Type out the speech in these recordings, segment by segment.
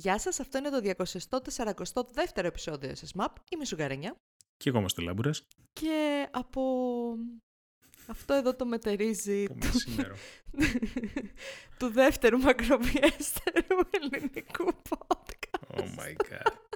Γεια σας, αυτό είναι το 242ο επεισόδιο σας ΜΑΠ. Είμαι η Σουγαρένια. Και εγώ είμαστε Λάμπουρες. Και από αυτό εδώ το μετερίζει Το του... μεσημέρο. του δεύτερου μακροβιέστερου ελληνικού podcast. Oh my god.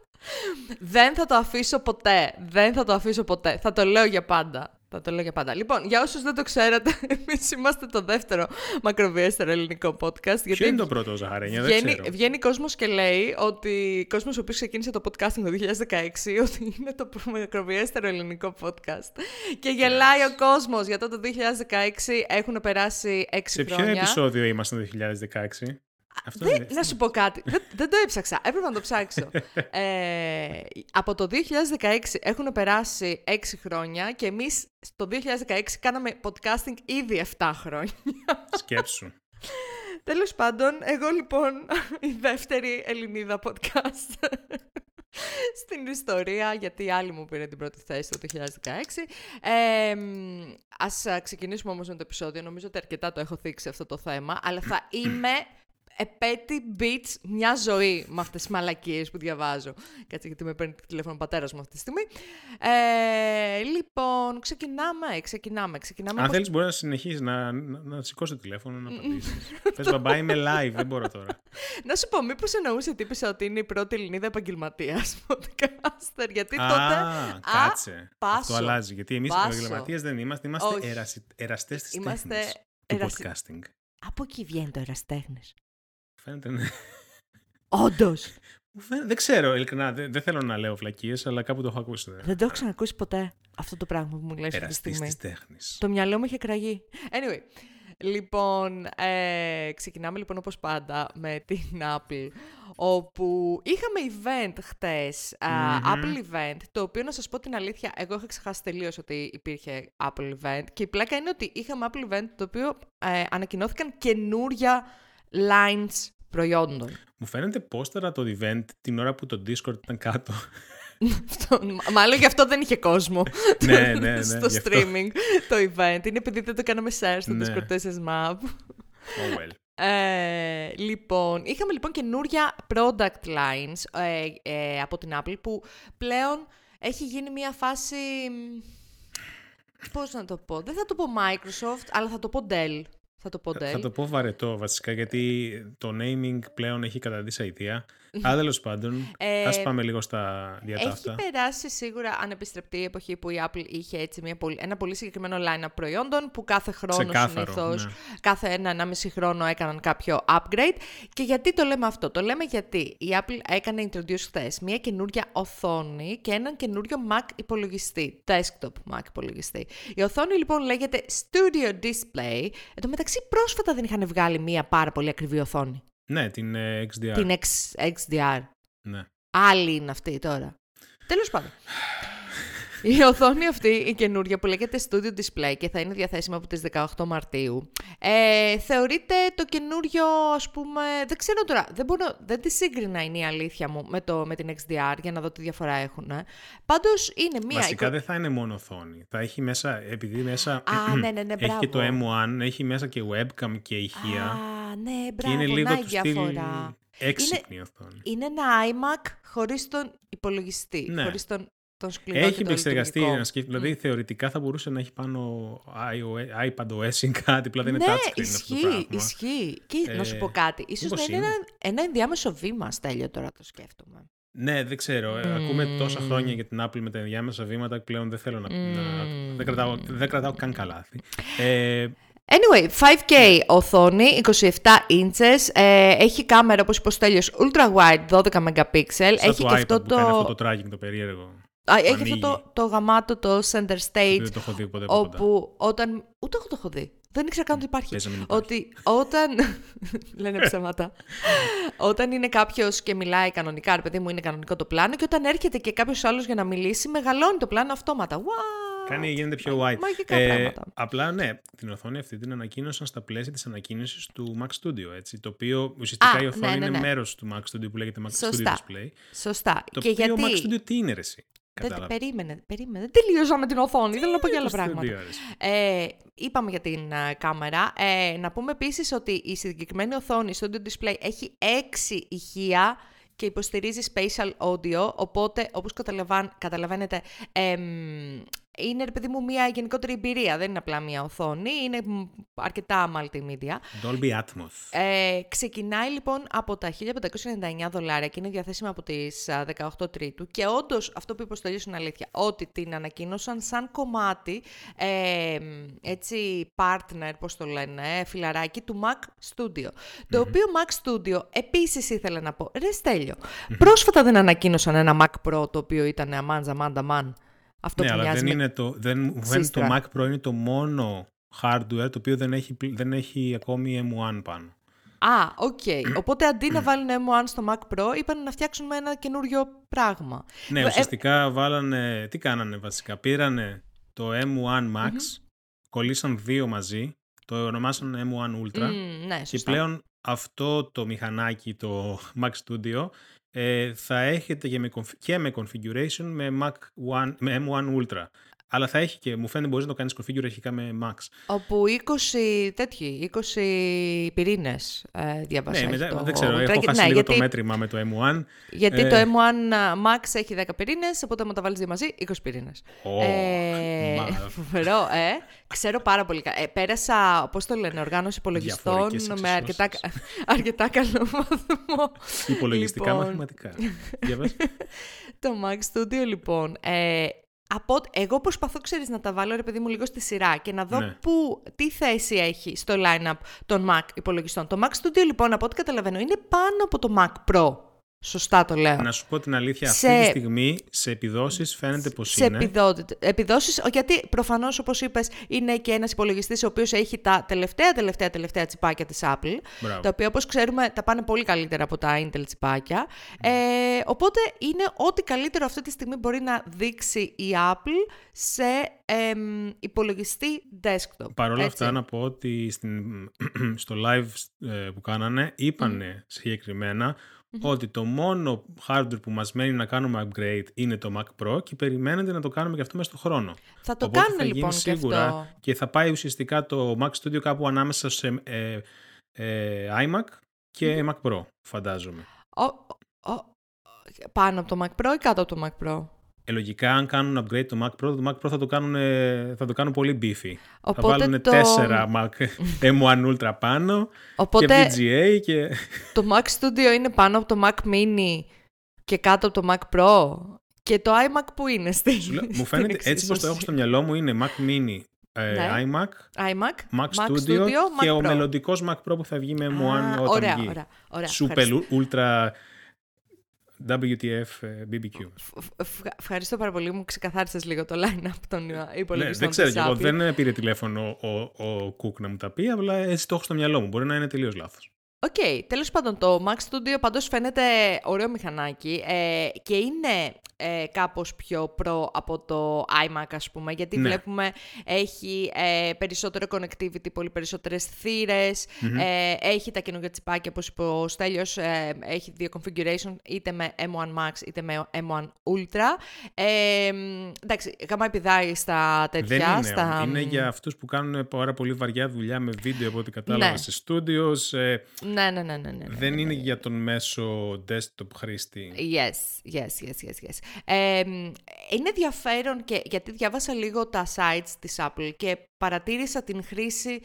Δεν θα το αφήσω ποτέ. Δεν θα το αφήσω ποτέ. Θα το λέω για πάντα. Θα το λέω για πάντα. Λοιπόν, για όσους δεν το ξέρατε, εμείς είμαστε το δεύτερο μακροβιέστερο ελληνικό podcast. Ποιο είναι το πρώτο, Ζαχαρένια, δεν βγαίνει, ξέρω. βγαίνει κόσμος και λέει ότι κόσμος ο οποίος ξεκίνησε το podcasting το 2016 ότι είναι το μακροβιέστερο ελληνικό podcast. Και γελάει ο κόσμος γιατί το 2016 έχουν περάσει 6 Σε ποιο χρόνια. επεισόδιο είμαστε το 2016? Αυτό Δεν, είναι. να σου πω κάτι. δεν, δεν το έψαξα. Έπρεπε να το ψάξω. ε, από το 2016 έχουν περάσει 6 χρόνια και εμείς το 2016 κάναμε podcasting ήδη 7 χρόνια. Σκέψου. Τέλος πάντων, εγώ λοιπόν η δεύτερη Ελληνίδα podcast στην ιστορία, γιατί η άλλη μου πήρε την πρώτη θέση το 2016. Ε, μ, ας ας, ξεκινήσουμε όμως με το επεισόδιο. Νομίζω ότι αρκετά το έχω θίξει αυτό το θέμα, αλλά θα είμαι επέτη beats μια ζωή με αυτές τις μαλακίες που διαβάζω. Κάτσε γιατί με παίρνει το τηλέφωνο ο πατέρας μου αυτή τη στιγμή. Ε, λοιπόν, ξεκινάμε, ξεκινάμε, ξεκινάμε. Αν όπως- θέλεις, μπορείς να συνεχίσεις να, να, να σηκώσει το τηλέφωνο να απαντήσεις. Πες μπαμπά, είμαι live, δεν μπορώ τώρα. Να σου πω, μήπως εννοούσε τύπησα ότι είναι η πρώτη Ελληνίδα επαγγελματίας podcaster, γιατί τότε... Α, κάτσε. πάσω. Αυτό αλλάζει. Γιατί εμείς Πάσω. επαγγελματίες δεν είμαστε, είμαστε Όχι. εραστές της Είμαστε τέχνης. Του ερασι- podcasting. Από εκεί βγαίνει το εραστέχνης. Φαίνεται. ναι. Όντως, Μου φαίνεται- Δεν ξέρω, ειλικρινά. Δεν, δεν θέλω να λέω βλακίε, αλλά κάπου το έχω ακούσει. ναι. δεν το έχω ξανακούσει ποτέ αυτό το πράγμα που μου λες αυτή τη Εραστή στιγμή. της τέχνης. Το μυαλό μου είχε κραγεί. Anyway, λοιπόν, ε, ξεκινάμε λοιπόν όπως πάντα με την Apple, όπου είχαμε event χτες, α, Μμμ. Apple event, το οποίο να σας πω την αλήθεια, εγώ είχα ξεχάσει τελείως ότι υπήρχε Apple event και η πλάκα είναι ότι είχαμε Apple event το οποίο ε, ανακοινώθηκαν καινούρια lines προϊόντων. Μου φαίνεται πόστερα το event την ώρα που το Discord ήταν κάτω. Αυτό- Μάλλον γι' αυτό δεν είχε κόσμο Ναι, ναι, ναι, στο γι' αυτό. streaming το event. Είναι επειδή δεν το κάναμε share στο Ναι. Discord 4 Map. Oh well. Ε, λοιπόν, είχαμε λοιπόν καινούρια product lines ε, ε, από την Apple που πλέον έχει γίνει μια φάση... μ, Πώς να το πω, δεν θα το πω Microsoft, αλλά θα το πω Dell. Θα το πω Dell. Θα το πω βαρετό βασικά γιατί το naming πλέον έχει καταντήσει αηδία. Αλλά τέλο πάντων, Ε, ας πάμε λίγο στα Έχει διατάφτα. περάσει σίγουρα ανεπιστρεπτή η εποχή που η Apple είχε έτσι μια πολύ, ένα πολύ συγκεκριμένο line-up προϊόντων που κάθε χρόνο Ξεκάθαρο, συνήθως, ναι. κάθε ένα-ενάμιση χρόνο έκαναν κάποιο upgrade. Και γιατί το λέμε αυτό; Το λέμε γιατί η Apple έκανε introduce χθες μια καινούρια οθόνη και έναν καινούριο Mac υπολογιστή, desktop Mac υπολογιστή. Η οθόνη λοιπόν λέγεται Studio Display. Εν τω μεταξύ πρόσφατα δεν είχαν βγάλει μια πάρα πολύ ακριβή οθόνη. Ναι, την ε, XDR. Την X, XDR. Ναι. Άλλη είναι αυτή τώρα. Τέλος πάντων. Η οθόνη αυτή, η καινούρια που λέγεται Studio Display και θα είναι διαθέσιμη από τις 18 Μαρτίου, ε, θεωρείται το καινούριο, ας πούμε, δεν ξέρω τώρα, δεν, μπορώ, δεν τη σύγκρινα είναι η αλήθεια μου με, το, με την XDR για να δω τι διαφορά έχουν. Ε. Πάντως είναι μία... Βασικά εικο- δεν θα είναι μόνο οθόνη. Θα έχει μέσα, επειδή μέσα Α, ναι, ναι, ναι, έχει και το μπράβο. M1, έχει μέσα και webcam και ηχεία. Α, ναι, και μπράβο, είναι λίγο να η του στυλ διαφορά. έξυπνη οθόνη. Είναι ένα iMac χωρίς τον υπολογιστή, Ναι. χωρίς τον, τον σκληρό Έχει και τον επεξεργαστεί λειτουργικό. ένας σκέφτη. Δηλαδή θεωρητικά θα μπορούσε να έχει πάνω iOS, iPadOS ή κάτι. Απλά δεν είναι ναι, touchscreen αυτό το ισχύει, πράγμα. ισχύει. Και να σου Ε, πω κάτι. Ίσως να μήπως είναι είναι. ένα, ένα ενδιάμεσο βήμα, Στέλιο, τώρα το σκέφτομαι. Ναι, δεν ξέρω. Ε, Ακούμε τόσα χρόνια για την Apple με τα ενδιάμεσα βήματα και πλέον δεν θέλω να. να- δεν, κρατάω, δεν κρατάω καν καλάθι. Ε, Anyway, 5K οθόνη, 27 inches, ε, έχει κάμερα, όπως είπες ο Στέλιος, ultra wide, 12 megapixel, σαν έχει το και iPad αυτό που το... κάνει αυτό το tracking το περίεργο. Α, έχει ανοίγει. αυτό το, το γαμάτο, το center stage, Δεν το έχω δει ποτέ από κοντά. όπου όταν... Ούτε εγώ το έχω δει. Δεν ήξερα καν ότι υπάρχει. Παίζει να μην υπάρχει. Ότι όταν. λένε ψέματα. όταν είναι κάποιος και μιλάει κανονικά, ρε παιδί μου, είναι κανονικό το πλάνο, και όταν έρχεται και κάποιος άλλος για να μιλήσει, μεγαλώνει το πλάνο αυτόματα. Wow! Κάνει, γίνεται πιο wide. Μαγικά πράγματα. Απλά ναι, την οθόνη αυτή την ανακοίνωσαν στα πλαίσια της ανακοίνωσης του Mac Studio. Έτσι, το οποίο ουσιαστικά Α, η οθόνη ναι, ναι, είναι ναι. μέρος του Mac Studio που λέγεται Mac Σωστά. Studio Display. Σωστά. Το και οποίο γιατί. Mac Studio τι είναι, ρε, εσύ; Δεν, Κατάλαβα. περίμενε, περίμενε. Δεν τελείωσα με την οθόνη. Θέλω να πω και άλλα Στο πράγματα. δύο ώρες. Ε, είπαμε για την α, κάμερα. Ε, να πούμε επίσης ότι η συγκεκριμένη οθόνη στο Studio Display έχει έξι ηχεία και υποστηρίζει spatial audio, οπότε όπως καταλαβαίνετε είναι, ρε παιδί μου, μια γενικότερη εμπειρία. Δεν είναι απλά μια οθόνη, είναι αρκετά multimedia. Dolby Atmos. Ε, ξεκινάει λοιπόν από τα 1599 δολάρια και είναι διαθέσιμα από τις 18 Τρίτου και όντως αυτό που υποστηρίζουν είναι αλήθεια, ότι την ανακοίνωσαν σαν κομμάτι, ε, έτσι, partner, πώς το λένε, φιλαράκι του Mac Studio. Το οποίο Mac Studio επίσης ήθελα να πω, ρε Στέλιο πρόσφατα δεν ανακοίνωσαν ένα Mac Pro το οποίο ήταν αμάν τζα μάνταμάν. Αυτό ναι, που αλλά δεν με... είναι το, δεν, δεν το Mac Pro είναι το μόνο hardware το οποίο δεν έχει, δεν έχει ακόμη M1 πάνω. Α, οκ. Okay. Οπότε αντί να βάλουν M1 στο Mac Pro, είπαν να φτιάξουν ένα καινούριο πράγμα. Ναι, ε, ουσιαστικά βάλανε, τι κάνανε βασικά, πήρανε το M1 Max, κολλήσαν δύο μαζί, το ονομάσαν M1 Ultra mm, ναι, και πλέον αυτό το μηχανάκι, το Mac Studio, ε, θα έχετε και με, και με configuration με, Mac One, με M1 Ultra. Αλλά θα έχει και, μου φαίνεται, μπορείς να το κάνεις configure αρχικά με Max. Όπου 20 τέτοιοι, 20 πυρήνες ε, διαβάσα. Ναι, μετά, το... δεν ξέρω, έχω χάσει ναι, λίγο το μέτρημα με το M1. Γιατί ε... το M1 Max έχει 10 πυρήνες, οπότε με τα βάλεις δύο μαζί, 20 πυρήνες. Oh, ε, φοβερό, ε. Ξέρω πάρα πολύ καλά. Ε, πέρασα, πώς το λένε, οργάνωση υπολογιστών με αρκετά, αρκετά καλό βαθμό. Υπολογιστικά λοιπόν... μαθηματικά. το Max Studio, λοιπόν, ε, από, εγώ προσπαθώ, ξέρεις, να τα βάλω, ρε παιδί μου, λίγο στη σειρά και να δω ναι. που, τι θέση έχει στο line-up των Mac υπολογιστών. Το Mac Studio, λοιπόν, από ό,τι καταλαβαίνω, είναι πάνω από το Mac Pro. Σωστά το λέω. Να σου πω την αλήθεια, σε... αυτή τη στιγμή σε επιδόσεις φαίνεται πως σε είναι. Σε επιδόσεις, γιατί προφανώς όπως είπες είναι και ένας υπολογιστής ο οποίος έχει τα τελευταία τελευταία τελευταία τσιπάκια της Apple, Μπράβο. τα οποία όπως ξέρουμε τα πάνε πολύ καλύτερα από τα Intel τσιπάκια. Ε, οπότε είναι ό,τι καλύτερο αυτή τη στιγμή μπορεί να δείξει η Apple σε ε, υπολογιστή desktop. Παρ' όλα αυτά να πω ότι στην, στο live ε, που κάνανε είπανε mm. συγκεκριμένα ότι το μόνο hardware που μας μένει να κάνουμε upgrade είναι το Mac Pro και περιμένετε να το κάνουμε και αυτό μέσα στον χρόνο. Θα το κάνουμε θα λοιπόν σίγουρα και αυτό. Και θα πάει ουσιαστικά το Mac Studio κάπου ανάμεσα σε ε, ε, iMac και Mac Pro, φαντάζομαι. Ο, ο, πάνω από το Mac Pro ή κάτω από το Mac Pro? Ε, λογικά, αν κάνουν upgrade το Mac Pro, το Mac Pro θα το κάνουν, θα το κάνουν πολύ beefy. Οπότε θα βάλουν το... 4 Mac M1 Ultra πάνω Οπότε και VGA και... Το Mac Studio είναι πάνω από το Mac Mini και κάτω από το Mac Pro; Και το iMac που είναι στη Μου φαίνεται έτσι πως το έχω στο μυαλό μου είναι Mac Mini, ε, ναι. iMac, iMac, Mac, Mac Studio, Studio και Mac ο Pro. μελλοντικός Mac Pro που θα βγει με M1 όταν ωραία, βγει. Ωραία, ωραία. Super Ultra WTF ε, BBQ. Ευχαριστώ πάρα πολύ. Μου ξεκαθάρισες λίγο το line-up των υπολογιστών. Ναι, δεν ξέρω κι εγώ. Δεν πήρε τηλέφωνο ο, ο, ο Κουκ να μου τα πει, αλλά έτσι το έχω στο μυαλό μου. Μπορεί να είναι τελείως λάθος. Οκ, okay, τέλος πάντων το Mac Studio πάντως φαίνεται ωραίο μηχανάκι ε, και είναι ε, κάπως πιο προ από το iMac ας πούμε, γιατί Ναι. βλέπουμε έχει ε, περισσότερο connectivity, πολύ περισσότερες θύρες, ε, έχει τα καινούργια τσιπάκια όπως είπε ο Στέλιος, ε, έχει δύο configuration είτε με M1 Max είτε με M1 Ultra. Ε, εντάξει, γάμα επιδάει στα τέτοια. Δεν είναι. στα... Είναι για αυτούς που κάνουν πάρα πολύ βαριά δουλειά με βίντεο από ό,τι κατάλαβα Ναι. σε studios. Ε, Ναι, ναι, ναι, ναι, ναι, ναι, δεν ναι, είναι ναι. για τον μέσο desktop χρήστη. Yes, yes, yes, yes, yes. Ε, είναι ενδιαφέρον και γιατί διάβασα λίγο τα sites της Apple και παρατήρησα την χρήση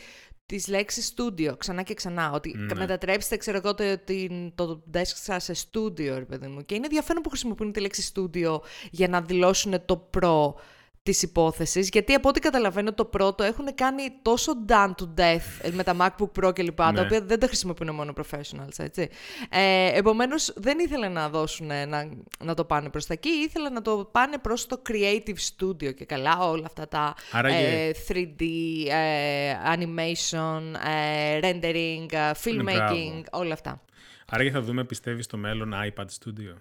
της λέξης studio ξανά και ξανά. Ότι Ναι. μετατρέψτε, ξέρω εγώ, το, την- το desk σας σε studio, ρε παιδί μου. Και είναι ενδιαφέρον που χρησιμοποιούν τη λέξη studio για να δηλώσουν το pro της υπόθεσης, γιατί από ό,τι καταλαβαίνω το πρώτο έχουν κάνει τόσο done to death ε, με τα MacBook Pro κλπ, τα Ναι. οποία δεν τα χρησιμοποιούν μόνο professionals, έτσι. Ε, επομένως, δεν ήθελαν να δώσουν, να, να το πάνε προς τα εκεί, ήθελαν να το πάνε προς το creative studio και καλά, όλα αυτά τα Άραγε- ε, 3D, ε, animation, ε, rendering, ε, filmmaking, μπράβο. όλα αυτά. Άρα και θα δούμε, πιστεύεις, στο μέλλον iPad Studio.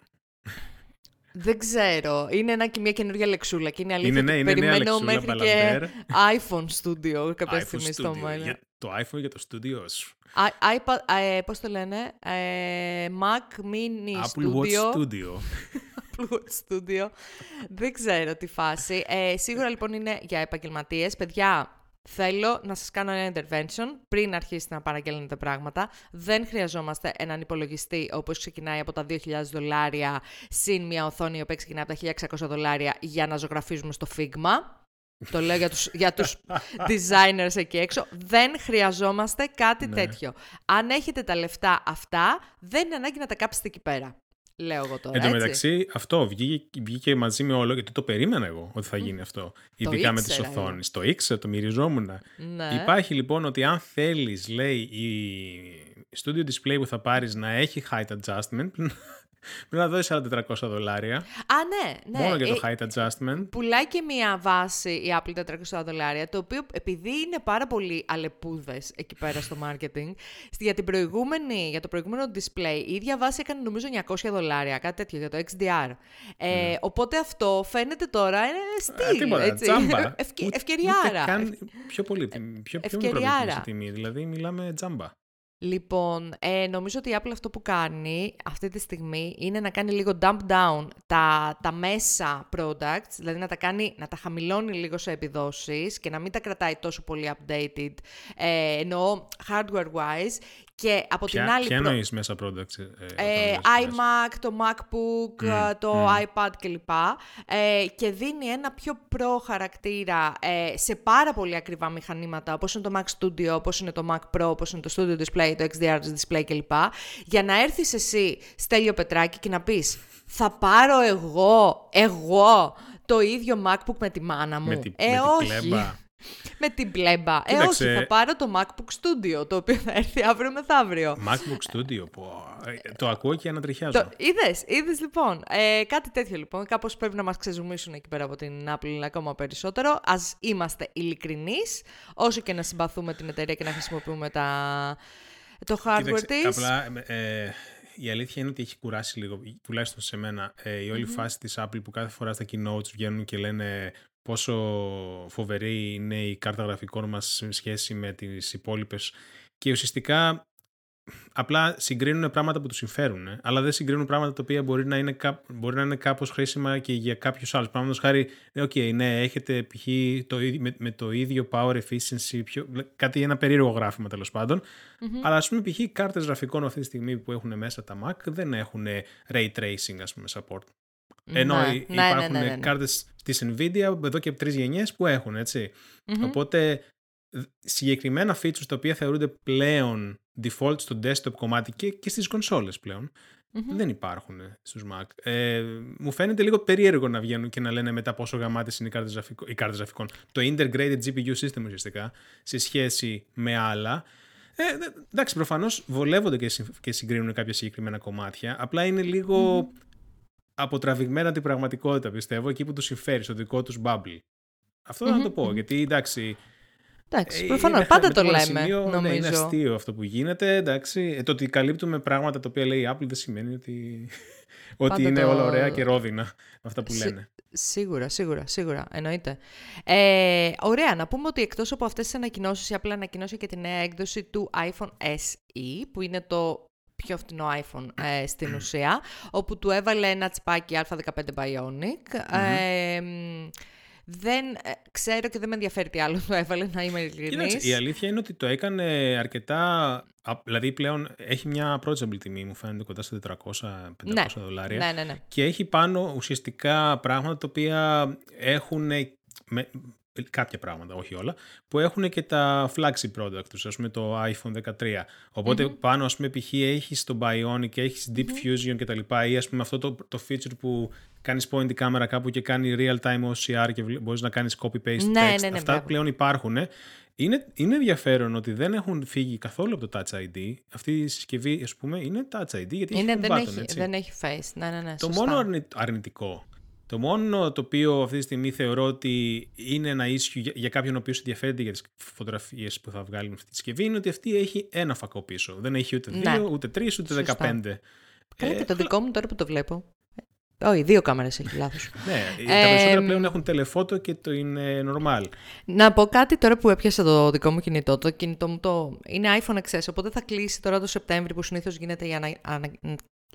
Δεν ξέρω. Είναι ένα, και μια καινούργια λεξούλα και είναι αλήθεια Είναι, ναι, ότι είναι νέα περιμένω λεξούλα, μέχρι και μπαλαντέρ. iPhone Studio κάποια iPhone στιγμή στο Studio. μέλλον. Για, το iPhone για το studio σου. I- iPad, ε, πώς το λένε, ε, Mac Mini Apple Studio. Watch Studio. Apple Watch Studio. Δεν ξέρω τι φάση. Ε, σίγουρα λοιπόν είναι για επαγγελματίες. Παιδιά, Θέλω να σας κάνω ένα intervention πριν αρχίσετε να παραγγέλνετε πράγματα. Δεν χρειαζόμαστε έναν υπολογιστή όπως ξεκινάει από τα 2.000 δολάρια συν μια οθόνη που ξεκινάει από τα 1.600 δολάρια για να ζωγραφίζουμε στο Figma. Το λέω για τους, για τους designers εκεί έξω. Δεν χρειαζόμαστε κάτι Ναι. τέτοιο. Αν έχετε τα λεφτά αυτά, δεν είναι ανάγκη να τα κάψετε εκεί πέρα. Λέω εγώ τώρα, Εν τω έτσι. μεταξύ, αυτό βγήκε, βγήκε μαζί με όλο, γιατί το περίμενα εγώ ότι θα γίνει αυτό. Ειδικά με τις ήξερα εγώ. οθόνες. Το ήξερα, το μυριζόμουν. Ναι. Υπάρχει λοιπόν ότι αν θέλεις, λέει, η studio display που θα πάρεις να έχει height adjustment, πρέπει να δώσεις άλλα 400 δολάρια. Α, ναι, ναι. μόνο για το Ε, height adjustment. Πουλάει και μία βάση η Apple 400 δολάρια, το οποίο επειδή είναι πάρα πολύ αλεπούδες εκεί πέρα στο marketing, για, την προηγούμενη, για το προηγούμενο display η ίδια βάση έκανε νομίζω 900 δολάρια, κάτι τέτοιο για το XDR. Ε, Οπότε αυτό φαίνεται τώρα είναι Ναι. Α, στυλ, τίποτα, έτσι. τζάμπα. Ευκαι, Ούτε- ευκαιριάρα. ούτε καν πιο πολύ. τιμή- Πιο, πιο μικρό ευκαιριάρα. σε τιμή. Δηλαδή μιλάμε τζάμπα. Λοιπόν, ε, νομίζω ότι η Apple αυτό που κάνει αυτή τη στιγμή είναι να κάνει λίγο dump down τα, τα μέσα products, δηλαδή να τα, κάνει, να τα χαμηλώνει λίγο σε επιδόσεις και να μην τα κρατάει τόσο πολύ updated, ε, εννοώ hardware-wise και από την Ποια, άλλη... ποια προ- εννοείς μέσα products. Ε, όταν ε, λες μέσα; iMac, το MacBook, ε, το iPad κλπ. Ε, και δίνει ένα πιο pro χαρακτήρα ε, σε πάρα πολύ ακριβά μηχανήματα, όπως είναι το Mac Studio, όπως είναι το Mac Pro, όπως είναι το Studio Display, το XDR Display κλπ. Για να έρθεις εσύ, Στέλιο Πετράκη, και να πεις «Θα πάρω εγώ, εγώ, το ίδιο MacBook με τη μάνα μου». Με την, ε, με την όχι. πλέμπα. Με την πλέμπα. Ε, Κοίταξε. όχι, θα πάρω το MacBook Studio, το οποίο θα έρθει αύριο μεθαύριο. MacBook Studio. Πω, ε, το ακούω και ανατριχιάζω. Το είδες, είδες λοιπόν. Ε, κάτι τέτοιο λοιπόν. Κάπως πρέπει να μας ξεζουμίσουν εκεί πέρα από την Apple ακόμα περισσότερο. Ας είμαστε ειλικρινείς, όσο και να συμπαθούμε την εταιρεία και να χρησιμοποιούμε τα... το hardware Κοίταξε, της. Απλά ε, η αλήθεια είναι ότι έχει κουράσει λίγο, τουλάχιστον σε μένα, ε, η όλη φάση της Apple που κάθε φορά στα keynotes βγαίνουν και λένε πόσο φοβερή είναι η κάρτα γραφικών μας σε σχέση με τις υπόλοιπες και ουσιαστικά απλά συγκρίνουν πράγματα που τους συμφέρουν, ε, αλλά δεν συγκρίνουν πράγματα τα οποία μπορεί να είναι, κά- μπορεί να είναι κάπως χρήσιμα και για κάποιους άλλους. Παραδείγματος χάρη, ε, οκ, ναι, έχετε π.χ. Το, ίδιο- με, με το ίδιο power efficiency, πιο, κάτι ένα περίεργο γράφημα τέλος πάντων, αλλά ας πούμε π.χ. κάρτες γραφικών αυτή τη στιγμή που έχουν μέσα τα Mac δεν έχουν ray tracing ας πούμε support. Ενώ Ναι, υ- ναι, ναι, υπάρχουν ναι, ναι, ναι. κάρτες της Nvidia εδώ και τρεις γενιές που έχουν, έτσι. Μμμ. Οπότε δ- συγκεκριμένα features τα οποία θεωρούνται πλέον default στο desktop κομμάτι και, και στις κονσόλες πλέον δεν υπάρχουν στους Mac. Ε, μου φαίνεται λίγο περίεργο να βγαίνουν και να λένε μετά πόσο γαμάτες είναι οι κάρτες, γραφικό, οι κάρτες γραφικών. Το integrated GPU system ουσιαστικά σε σχέση με άλλα. Ε, δε- εντάξει, προφανώς βολεύονται και, συμ- και συγκρίνουν κάποια συγκεκριμένα κομμάτια. Απλά είναι λίγο αποτραβηγμένα την πραγματικότητα, πιστεύω, εκεί που τους συμφέρει, στο δικό τους bubble. Αυτό θα το πω, γιατί εντάξει, Εντάξει, ε, προφανώς. είναι Πάντα με το μόνο λέμε, σημείο, νομίζω. Ναι, είναι αστείο αυτό που γίνεται. Εντάξει. Ε, το ότι καλύπτουμε πράγματα τα οποία λέει η Apple δεν σημαίνει ότι, ότι Πάντα είναι το- όλα ωραία και ρόδινα αυτά που Σι- λένε. Σίγουρα, σίγουρα, σίγουρα. Εννοείται. Ε, ωραία, να πούμε ότι εκτός από αυτές τις ανακοινώσεις, η Apple ανακοινώσει και τη νέα έκδοση του iPhone SE, που είναι το πιο φθηνό iPhone ε, στην ουσία, όπου του έβαλε ένα τσιπάκι Α15 Bionic. Ε, μ, δεν ε, ξέρω και δεν με ενδιαφέρει τι άλλο του έβαλε, να είμαι ειλικρινής. Κοίταξε, η αλήθεια είναι ότι το έκανε αρκετά. α, Δηλαδή πλέον έχει μια approachable τιμή, μου φαίνεται κοντά στα 400-500 Ναι. δολάρια. Ναι, ναι, ναι. Και έχει πάνω ουσιαστικά πράγματα τα οποία έχουν. Με, κάποια πράγματα, όχι όλα, που έχουν και τα flagship product τους, ας πούμε το iPhone 13. οποτε πάνω, ας πούμε, π.χ. έχεις το Bionic, έχεις Deep Fusion και τα λοιπά, ή ας πούμε αυτό το, το feature που κάνεις point κάμερα κάπου και κάνει real-time OCR και βλέ- μπορείς να κάνεις copy-paste Ναι, text. ναι, ναι, Αυτά μπράβο. πλέον υπάρχουν. Είναι, είναι ενδιαφέρον ότι δεν έχουν φύγει καθόλου από το Touch ID. Αυτή η συσκευή, ας πούμε, είναι Touch ID γιατί Είναι, έχει δεν, button, έχει, έτσι. δεν έχει face. Ναι, ναι, ναι. Το σωστά. μόνο αρνη- αρνητικό, το μόνο το οποίο αυτή τη στιγμή θεωρώ ότι είναι ένα issue για, για κάποιον ο οποίος ενδιαφέρεται για τις φωτογραφίες που θα βγάλει με αυτή τη συσκευή είναι ότι αυτή έχει ένα φακό πίσω. Δεν έχει ούτε Ναι. δύο, ούτε τρεις, ούτε Σωστά. δεκαπέντε. Καλά, Ε, και το δικό μου τώρα που το βλέπω. Ε, Όχι, δύο κάμερες έχει λάθος. Ναι, τα Ε, περισσότερα μ, πλέον έχουν τηλεφώτο και το είναι normal. Να πω κάτι τώρα που έπιασα το δικό μου κινητό. Το κινητό μου το... είναι iPhone XS, οπότε θα κλείσει τώρα το Σεπτέμβρη που συνήθως γίνεται η ανα... ανα-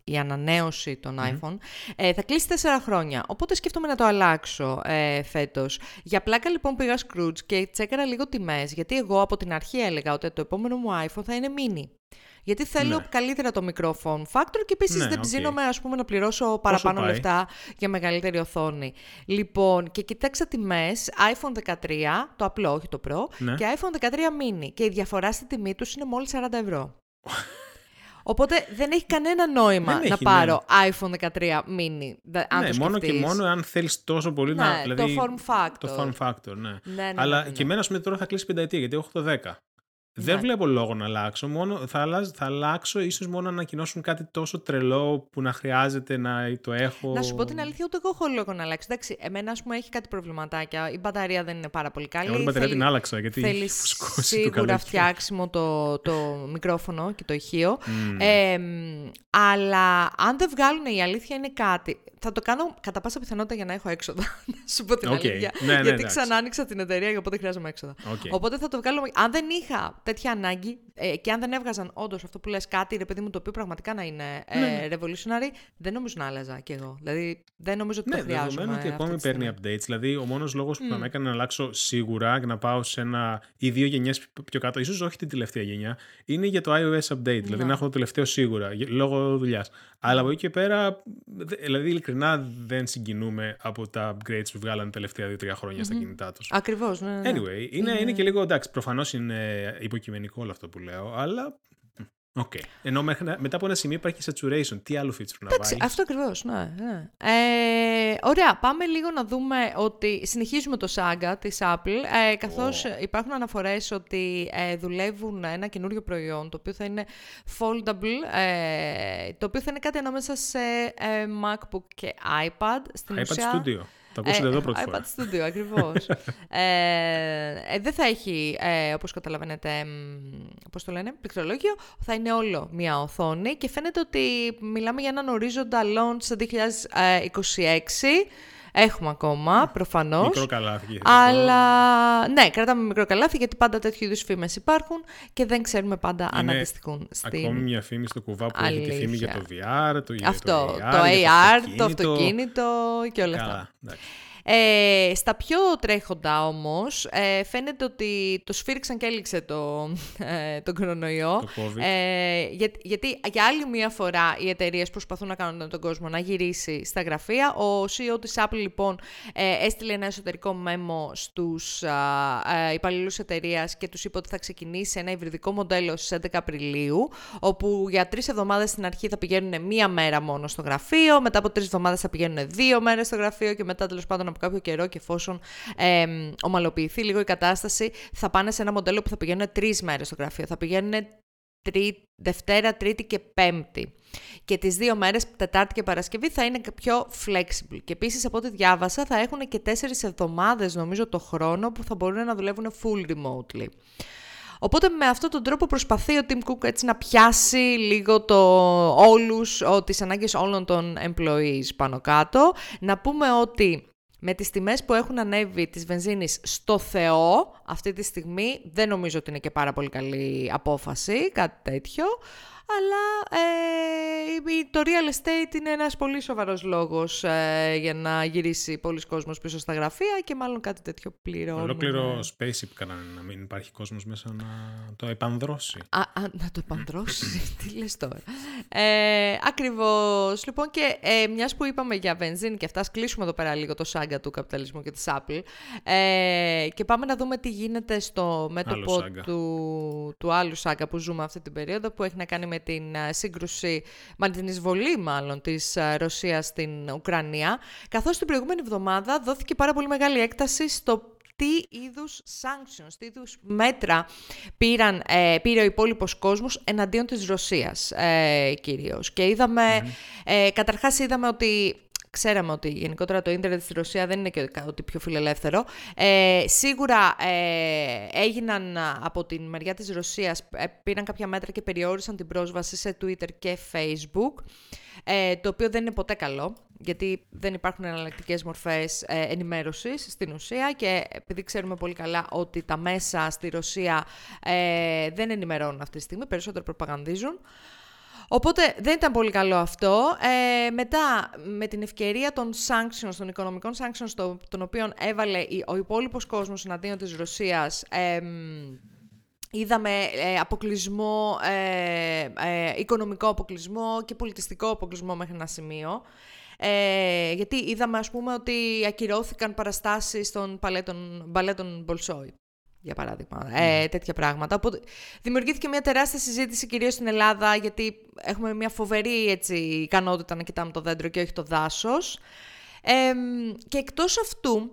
η ανανέωση των iPhone, ε, θα κλείσει τέσσερα χρόνια. Οπότε σκέφτομαι να το αλλάξω ε, φέτος. Για πλάκα λοιπόν πήγα Skroutz και τσέκαρα λίγο τιμές, γιατί εγώ από την αρχή έλεγα ότι το επόμενο μου iPhone θα είναι mini. Γιατί θέλω Ναι. καλύτερα το μικρό form factor και επίσης Ναι, δεν οκ. ψήνομαι ας πούμε, να πληρώσω παραπάνω πάει; λεφτά για μεγαλύτερη οθόνη. Λοιπόν, και κοίταξα τιμές iPhone 13, το απλό, όχι το Pro, Ναι. και iPhone 13 mini. Και η διαφορά στη τιμή τους είναι μόλις 40 ευρώ. Οπότε δεν έχει κανένα νόημα Δεν να έχει, πάρω iPhone 13 mini. δε- Αν ναι, το μόνο και σκεφτείς. μόνο αν θέλεις τόσο πολύ να. Ναι, Δηλαδή, το form factor. Το form factor, ναι. Ναι, ναι, Αλλά ναι, ναι, και ναι. εμένα, ας πούμε, τώρα θα κλείσει πενταετία γιατί έχω το 10. Δεν Ναι. βλέπω λόγο να αλλάξω. Μόνο, θα, αλλάζ, θα αλλάξω ίσως μόνο να ανακοινώσουν κάτι τόσο τρελό που να χρειάζεται να το έχω. Να σου πω την αλήθεια, ούτε εγώ έχω λόγο να αλλάξω. Εντάξει, εμένα, ας πούμε, έχει κάτι προβληματάκια. Η μπαταρία δεν είναι πάρα πολύ καλή. Εγώ την μπαταρία Θέλει- την άλλαξα γιατί Θέλεις έχει φουσκώσει το σίγουρα καλοκαίρι. φτιάξιμο το, το μικρόφωνο και το ηχείο. Μμμ. Ε, μ, αλλά αν δεν βγάλουν η αλήθεια είναι κάτι. Θα το κάνω κατά πάσα πιθανότητα για να έχω έξοδα. να σου πω την Οκ. αλήθεια. Ναι, ναι, γιατί εντάξει. ξανά άνοιξα την εταιρεία και οπότε χρειάζομαι έξοδα. Οκ. Οπότε θα το βγάλω. Αν δεν είχα τέτοια ανάγκη ε, και αν δεν έβγαζαν όντως αυτό που λες κάτι, ρε παιδί μου, το οποίο πραγματικά να είναι ε, Ναι. revolutionary, δεν νομίζω να άλλαζα κι εγώ. Δηλαδή δεν νομίζω ότι Ναι, το χρειάζομαι. δεδομένου ότι αυτή ακόμη τη παίρνει στιγμή. updates. Δηλαδή, ο μόνος λόγος που θα με έκανε να αλλάξω σίγουρα και να πάω σε ένα ή δύο γενιές πιο κάτω, ίσως όχι την τελευταία γενιά, είναι για το iOS update. Δηλαδή, Ναι. να έχω το τελευταίο σίγουρα, γε- λόγω δουλειάς. Αλλά από εκεί και πέρα, δε- δηλαδή, ειλικρινά δεν συγκινούμαι από τα upgrades που βγάλανε τα τελευταία δύο-τρία χρόνια στα κινητά τους. Ακριβώς. Ναι, ναι, ναι. Anyway, είναι, είναι και λίγο εντάξει. Προφανώς είναι υποκειμενικό όλο αυτό που λέω, αλλά. Οκ. Ενώ μέχρι, να- μετά από ένα σημείο υπάρχει saturation. Τι άλλο feature να Εντάξει, βάλεις; αυτό ακριβώς. Ναι, ναι. Ε, ωραία, πάμε λίγο να δούμε ότι συνεχίζουμε το Saga της Apple, ε, καθώς υπάρχουν αναφορές ότι ε, δουλεύουν ένα καινούριο προϊόν, το οποίο θα είναι foldable, ε, το οποίο θα είναι κάτι ανάμεσα σε ε, MacBook και iPad. Στην iPad ουσία, Studio. Το ακούσατε εδώ πρώτη φορά. iPad Studio, ακριβώς. ε, ε, δεν θα έχει, ε, όπως καταλαβαίνετε, μ, πώς το λένε, πληκτρολόγιο. Θα είναι όλο μία οθόνη και φαίνεται ότι μιλάμε για έναν ορίζοντα launch το 2026. Έχουμε ακόμα, προφανώς. Μικρό καλάθι. και Αλλά ναι, κρατάμε μικρό καλάθι γιατί πάντα τέτοιου είδους φήμες υπάρχουν και δεν ξέρουμε πάντα αν Είναι αντιστοιχούν στην. Ακόμη μια φήμη στο κουβά που έχει τη φήμη για το VR, το, για Αυτό, το, το, AR, για AR, το αυτοκίνητο και όλα αυτά. Καλά, εντάξει. Ε, στα πιο τρέχοντα όμως, ε, φαίνεται ότι το σφίριξαν και έληξε το, ε, τον κορονοϊό. Το COVID. Ε, για, γιατί για άλλη μία φορά οι εταιρείες προσπαθούν να κάνουν τον κόσμο να γυρίσει στα γραφεία. Ο CEO της Apple λοιπόν ε, έστειλε ένα εσωτερικό μέμο στους α, ε, υπαλλήλους εταιρείας και τους είπε ότι θα ξεκινήσει ένα υβριδικό μοντέλο στις 11 Απριλίου, όπου για τρεις εβδομάδες στην αρχή θα πηγαίνουν μία μέρα μόνο στο γραφείο, μετά από τρεις εβδομάδες θα πηγαίνουν δύο μέρες στο γραφείο και μετά τέλος πάντων από κάποιο καιρό και εφόσον ε, ομαλοποιηθεί λίγο η κατάσταση, θα πάνε σε ένα μοντέλο που θα πηγαίνουν τρεις μέρες στο γραφείο. Θα πηγαίνουν τρί, Δευτέρα, Τρίτη και Πέμπτη. Και τις δύο μέρες, Τετάρτη και Παρασκευή, θα είναι πιο flexible. Και επίσης, από ό,τι διάβασα, θα έχουν και τέσσερις εβδομάδες, νομίζω, το χρόνο που θα μπορούν να δουλεύουν full remotely. Οπότε με αυτόν τον τρόπο προσπαθεί ο Tim Cook έτσι να πιάσει λίγο το, όλους, ο, τις ανάγκες όλων των employees πάνω κάτω. Να πούμε ότι με τις τιμές που έχουν ανέβει της βενζίνης στο Θεό αυτή τη στιγμή δεν νομίζω ότι είναι και πάρα πολύ καλή απόφαση, κάτι τέτοιο. Αλλά ε, το real estate είναι ένας πολύ σοβαρός λόγος ε, για να γυρίσει πολλοί κόσμος πίσω στα γραφεία και μάλλον κάτι τέτοιο πληρώνουν. Ολόκληρο spaceship κάνανε να μην υπάρχει κόσμος μέσα να το επανδρώσει. Α, α, να το επαντρώσει. Τι λες τώρα. Ε, ακριβώς. Λοιπόν και ε, μιας που είπαμε για βενζίνη και αυτά, ας κλείσουμε εδώ πέρα λίγο το σάγκα του καπιταλισμού και της Apple ε, και πάμε να δούμε τι γίνεται στο μέτωπο σάγκα. του, του άλλου σάγκα που ζούμε αυτή την περίοδο που έχει να κάνει με την ε, σύγκρουση, με την εισβολή μάλλον της ε, Ρωσίας στην Ουκρανία καθώς την προηγούμενη εβδομάδα δόθηκε πάρα πολύ μεγάλη έκταση στο τι είδους sanctions, τι είδους μέτρα πήραν, ε, πήρε ο υπόλοιπος κόσμος εναντίον της Ρωσίας ε, κυρίως. Και είδαμε, ε, καταρχάς είδαμε ότι Ξέραμε ότι γενικότερα το ίντερνετ στη Ρωσία δεν είναι και ότι πιο φιλελεύθερο. Ε, σίγουρα ε, έγιναν α, από την μεριά της Ρωσίας, ε, πήραν κάποια μέτρα και περιόρισαν την πρόσβαση σε Twitter και Facebook, ε, το οποίο δεν είναι ποτέ καλό, γιατί δεν υπάρχουν εναλλακτικές μορφές ε, ενημέρωσης στην ουσία και επειδή ξέρουμε πολύ καλά ότι τα μέσα στη Ρωσία ε, δεν ενημερώνουν αυτή τη στιγμή, περισσότερο προπαγανδίζουν. Οπότε δεν ήταν πολύ καλό αυτό. Ε, μετά, με την ευκαιρία των sanctions, των οικονομικών sanctions, το, των οποίων έβαλε ο υπόλοιπος κόσμος εναντίον της Ρωσίας, ε, Είδαμε ε, αποκλεισμό, ε, ε, οικονομικό αποκλεισμό και πολιτιστικό αποκλεισμό μέχρι ένα σημείο. Ε, γιατί είδαμε, ας πούμε, ότι ακυρώθηκαν παραστάσεις των παλέτων, μπαλέτων Μπολσόη, για παράδειγμα. Ε, ναι. τέτοια πράγματα. Οπότε δημιουργήθηκε μια τεράστια συζήτηση κυρίως στην Ελλάδα, γιατί έχουμε μια φοβερή έτσι, ικανότητα να κοιτάμε το δέντρο και όχι το δάσος. Ε, και εκτός αυτού,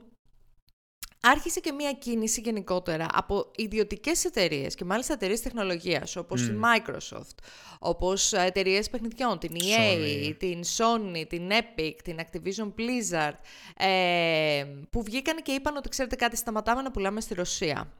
άρχισε και μία κίνηση γενικότερα από ιδιωτικές εταιρείες και μάλιστα εταιρείες τεχνολογίας όπως η Microsoft, όπως εταιρείες παιχνιδιών, την EA, την Sony, την Epic, την Activision Blizzard, ε, που βγήκαν και είπαν ότι ξέρετε κάτι, σταματάμε να πουλάμε στη Ρωσία.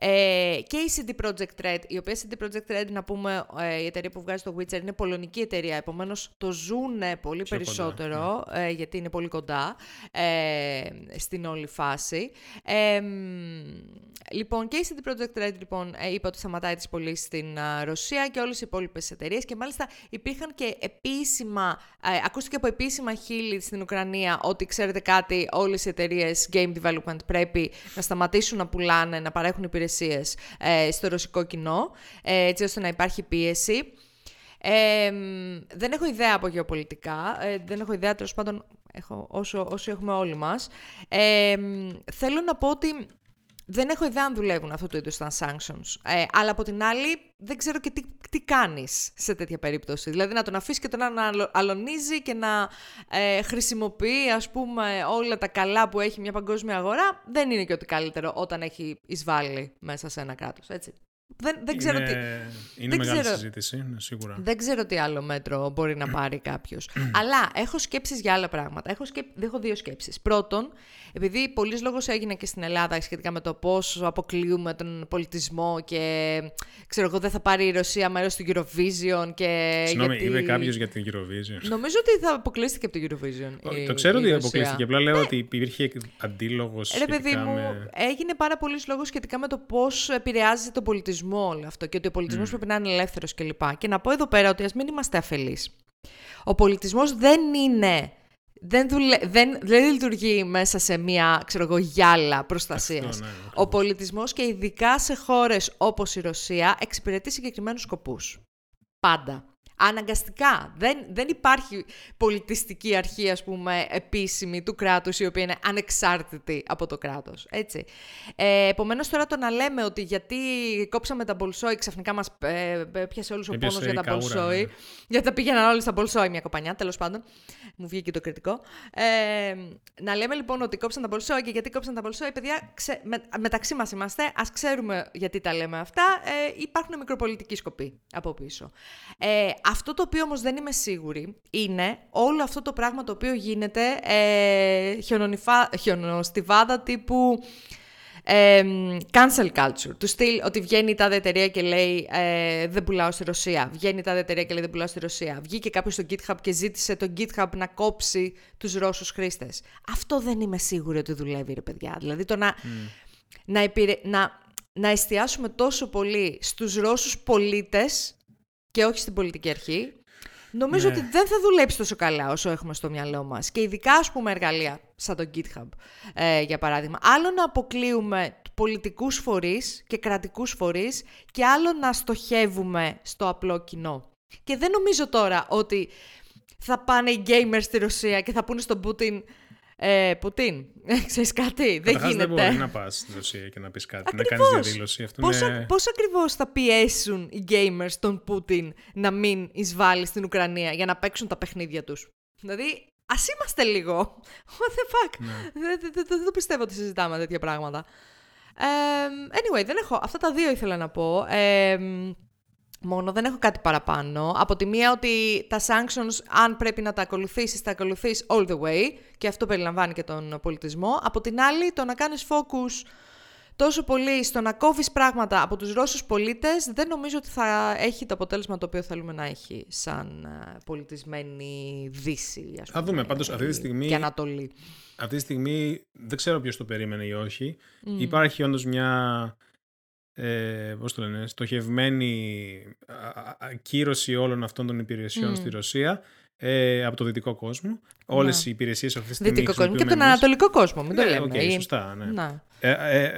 Ε, και η CD Projekt Red, η οποία CD Projekt Red, να πούμε, ε, η εταιρεία που βγάζει το Witcher, είναι πολωνική εταιρεία, επομένως το ζουν πολύ περισσότερο, ναι. ε, γιατί είναι πολύ κοντά ε, στην όλη φάση. Ε, λοιπόν, και η CD Projekt Red, λοιπόν, ε, είπε ότι σταματάει τις πωλήσεις στην Ρωσία και όλες οι υπόλοιπες εταιρείες και μάλιστα υπήρχαν και επίσημα, ακούστηκε από επίσημα χείλη στην Ουκρανία ότι, ξέρετε κάτι, όλες οι εταιρείες game development πρέπει να σταματήσουν να πουλάνε, να παρέχουν υπηρεσίες ε, στο ρωσικό κοινό, ε, έτσι ώστε να υπάρχει πίεση. Ε, δεν έχω ιδέα από γεωπολιτικά, ε, δεν έχω ιδέα τέλος πάντων έχω, όσο, όσο έχουμε όλοι μας. θέλω να πω ότι δεν έχω ιδέα αν δουλεύουν αυτό το είδος τα sanctions. Ε, αλλά από την άλλη, δεν ξέρω και τι, τι κάνεις σε τέτοια περίπτωση. Δηλαδή να τον αφήσεις και τον να αλωνίζει και να ε, χρησιμοποιεί ας πούμε όλα τα καλά που έχει μια παγκόσμια αγορά, δεν είναι και ότι καλύτερο όταν έχει εισβάλλει μέσα σε ένα κράτος, έτσι. Δεν, δεν ξέρω είναι, τι. Είναι δεν μεγάλη ξέρω, συζήτηση, ναι, σίγουρα. Δεν ξέρω τι άλλο μέτρο μπορεί να πάρει κάποιος. Αλλά έχω σκέψεις για άλλα πράγματα. Έχω, σκέψ, έχω δύο σκέψεις. Πρώτον, επειδή πολλής λόγος έγινε και στην Ελλάδα σχετικά με το πώς αποκλείουμε τον πολιτισμό και ξέρω εγώ δεν θα πάρει η Ρωσία μέρος του Eurovision. Και Συγγνώμη, γιατί... είπε κάποιος για την Eurovision. Νομίζω ότι θα αποκλείστηκε από την Eurovision. Η, το ξέρω ότι αποκλείστηκε. Απλά λέω ναι. ότι υπήρχε αντίλογος. Ρε παιδί μου, με... έγινε πάρα πολλής λόγος σχετικά με το πώς επηρεάζει τον πολιτισμό πολιτισμό όλο αυτό και ότι ο πολιτισμός mm. πρέπει να είναι ελεύθερος κλπ. Και, και να πω εδώ πέρα ότι ας μην είμαστε αφελείς. Ο πολιτισμός δεν είναι. Δεν, δουλε... δεν, δεν λειτουργεί μέσα σε μια ξέρω εγώ, γυάλα προστασίας. Ναι, ο πολιτισμός και ειδικά σε χώρες όπως η Ρωσία εξυπηρετεί συγκεκριμένους σκοπούς. Πάντα. Αναγκαστικά. Δεν, δεν υπάρχει πολιτιστική αρχή, ας πούμε, επίσημη του κράτους, η οποία είναι ανεξάρτητη από το κράτος. Έτσι. Ε, Επομένως, τώρα το να λέμε ότι γιατί κόψαμε τα Μπολσόη, ξαφνικά μας ε, πιάσε όλους ο πόνος για τα Μπολσόη, ναι. γιατί τα πήγαιναν όλοι στα Μπολσόι μια κοπανιά, τέλος πάντων. Μου βγήκε το κριτικό. Ε, να λέμε λοιπόν ότι κόψαν τα Μπολσόι και γιατί κόψαν τα Μπολσόι, παιδιά, ξε, με, μεταξύ μας είμαστε, ας ξέρουμε γιατί τα λέμε αυτά, ε, υπάρχουν μικροπολιτικοί σκοποί από πίσω. Ε, αυτό το οποίο όμως δεν είμαι σίγουρη είναι όλο αυτό το πράγμα το οποίο γίνεται ε, χιονοστιβάδα τύπου ε, cancel culture. Του στυλ ότι βγαίνει η τάδε εταιρεία και λέει ε, δεν πουλάω στη Ρωσία. Βγαίνει η τάδε εταιρεία και λέει δεν πουλάω στη Ρωσία. Βγήκε κάποιος στο GitHub και ζήτησε το GitHub να κόψει τους Ρώσους χρήστες. Αυτό δεν είμαι σίγουρη ότι δουλεύει ρε παιδιά. Δηλαδή το να, να, να, να εστιάσουμε τόσο πολύ στους Ρώσους πολίτες και όχι στην πολιτική αρχή, νομίζω ναι. ότι δεν θα δουλέψει τόσο καλά όσο έχουμε στο μυαλό μας. Και ειδικά, ας πούμε, εργαλεία σαν το GitHub, ε, για παράδειγμα. Άλλο να αποκλείουμε πολιτικούς φορείς και κρατικούς φορείς και άλλο να στοχεύουμε στο απλό κοινό. Και δεν νομίζω τώρα ότι θα πάνε οι gamers στη Ρωσία και θα πούνε στον Πούτιν ε, Πουτίν, ξέρεις κάτι, δεν γίνεται. δεν μπορεί να πας στην Ρωσία και να πεις κάτι, Ακριβώς. να κάνεις διαδήλωση. Αυτό πώς, είναι... πώς ακριβώς θα πιέσουν οι gamers τον Πούτιν να μην εισβάλλει στην Ουκρανία για να παίξουν τα παιχνίδια τους; Δηλαδή, ας είμαστε λίγο. What the fuck; Ναι. Δεν το πιστεύω ότι συζητάμε τέτοια πράγματα. anyway, δεν έχω. Αυτά τα δύο ήθελα να πω. Μόνο δεν έχω κάτι παραπάνω. Από τη μία ότι τα sanctions, αν πρέπει να τα ακολουθήσεις, τα ακολουθείς all the way και αυτό περιλαμβάνει και τον πολιτισμό. Από την άλλη, το να κάνεις focus τόσο πολύ στο να κόβεις πράγματα από τους Ρώσους πολίτες, δεν νομίζω ότι θα έχει το αποτέλεσμα το οποίο θέλουμε να έχει σαν ε, πολιτισμένη Δύση, ας πούμε. Θα δούμε, πάντως αυτή τη στιγμή... Και Ανατολή. Αυτή τη στιγμή δεν ξέρω ποιος το περίμενε ή όχι. Υπάρχει όντως μια ε, πώς το λένε, στοχευμένη κύρωση όλων αυτών των υπηρεσιών στη Ρωσία ε, από το δυτικό κόσμο. Όλες οι υπηρεσίες αυτή τη στιγμή. Δυτικό κόσμο και τον ανατολικό κόσμο, μην το ναι, λέμε. Okay, σωστά, ναι. Ε, ε,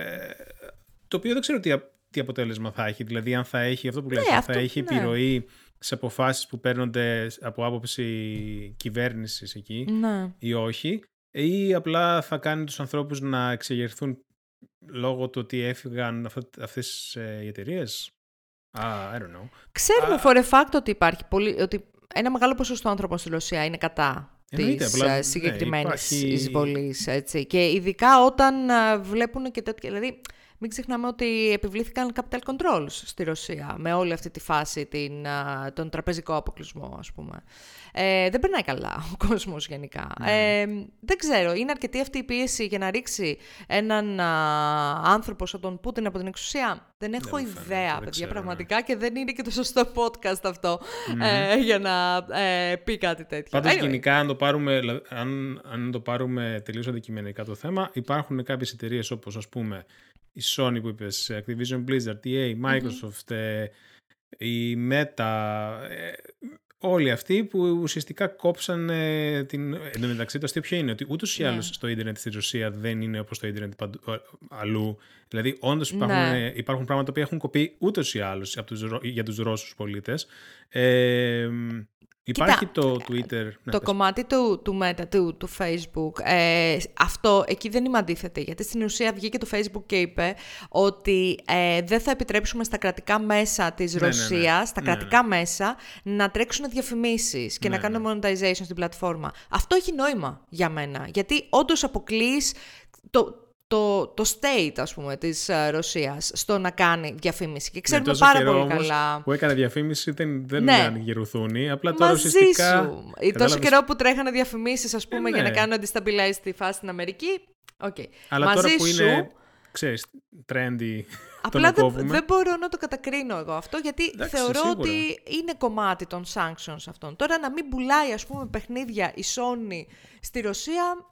το οποίο δεν ξέρω τι, τι αποτέλεσμα θα έχει. Δηλαδή, αν θα έχει αυτό που λέτε, ναι, θα έχει ναι. επιρροή σε αποφάσεις που παίρνονται από άποψη κυβέρνησης εκεί ναι. ή όχι ή απλά θα κάνει τους ανθρώπους να εξεγερθούν λόγω του ότι έφυγαν αυτές ε, οι εταιρείες; Ah, I don't know. Ξέρουμε uh, for a fact ότι υπάρχει πολύ, ότι ένα μεγάλο ποσοστό άνθρωπων στη Ρωσία είναι κατά της συγκεκριμένη συγκεκριμένης ναι, εισβολής. Και ειδικά όταν ε, βλέπουν και τέτοια... Δηλαδή, μην ξεχνάμε ότι επιβλήθηκαν capital controls στη Ρωσία με όλη αυτή τη φάση, την, τον τραπεζικό αποκλεισμό, ας πούμε. Ε, δεν περνάει καλά ο κόσμος γενικά. Ναι. Ε, δεν ξέρω, είναι αρκετή αυτή η πίεση για να ρίξει έναν άνθρωπο σαν τον Πούτιν από την εξουσία; Δεν έχω ιδέα, παιδιά, πραγματικά, ναι. και δεν είναι και το σωστό podcast αυτό ε, για να ε, πει κάτι τέτοιο. Πάντως, anyway. γενικά, αν το πάρουμε, αν, αν το πάρουμε τελείως αντικειμενικά το θέμα, υπάρχουν κάποιες εταιρείες όπως, ας πούμε, η Sony που είπες, Activision Blizzard, EA, Microsoft, mm η Meta, ε, όλοι αυτοί που ουσιαστικά κόψαν την... Εν τω μεταξύ το αστείο ποιο είναι, ότι ούτως ή άλλως yeah. Ναι. στο ίντερνετ στη Ρωσία δεν είναι όπως το ίντερνετ αλλού. Δηλαδή όντως υπάρχουν, ναι. υπάρχουν πράγματα που έχουν κοπεί ούτως ή άλλως για τους Ρώσους πολίτες. Ε, Υπάρχει το Twitter. Ναι, το κομμάτι του, του Meta, του, του Facebook, ε, αυτό εκεί δεν είμαι αντίθετη, γιατί στην ουσία βγήκε το Facebook και είπε ότι ε, δεν θα επιτρέψουμε στα κρατικά μέσα της ναι, ναι, ναι. Ρωσίας, στα κρατικά μέσα, να τρέξουν διαφημίσεις και να κάνουν monetization στην πλατφόρμα. Αυτό έχει νόημα για μένα, γιατί όντως αποκλείς το, το, το state, ας πούμε, της uh, Ρωσίας στο να κάνει διαφήμιση. Και ξέρουμε πάρα πολύ καλά... που έκανε διαφήμιση δεν, δεν ναι. ήταν απλά τώρα Μαζί ουσιαστικά... σου. Κατάλαβες... Τόσο καιρό που τρέχανε διαφημίσεις, ας πούμε, ε, για να ναι. κάνουν αντισταμπιλάει στη φάση στην Αμερική. Okay. Αλλά Μαζί τώρα που σου... είναι, ξέρεις, trendy Απλά δεν, δεν μπορώ να το κατακρίνω εγώ αυτό, γιατί θεωρώ ότι είναι κομμάτι των sanctions αυτών. Τώρα να μην πουλάει, ας πούμε, παιχνίδια η Sony στη Ρωσία,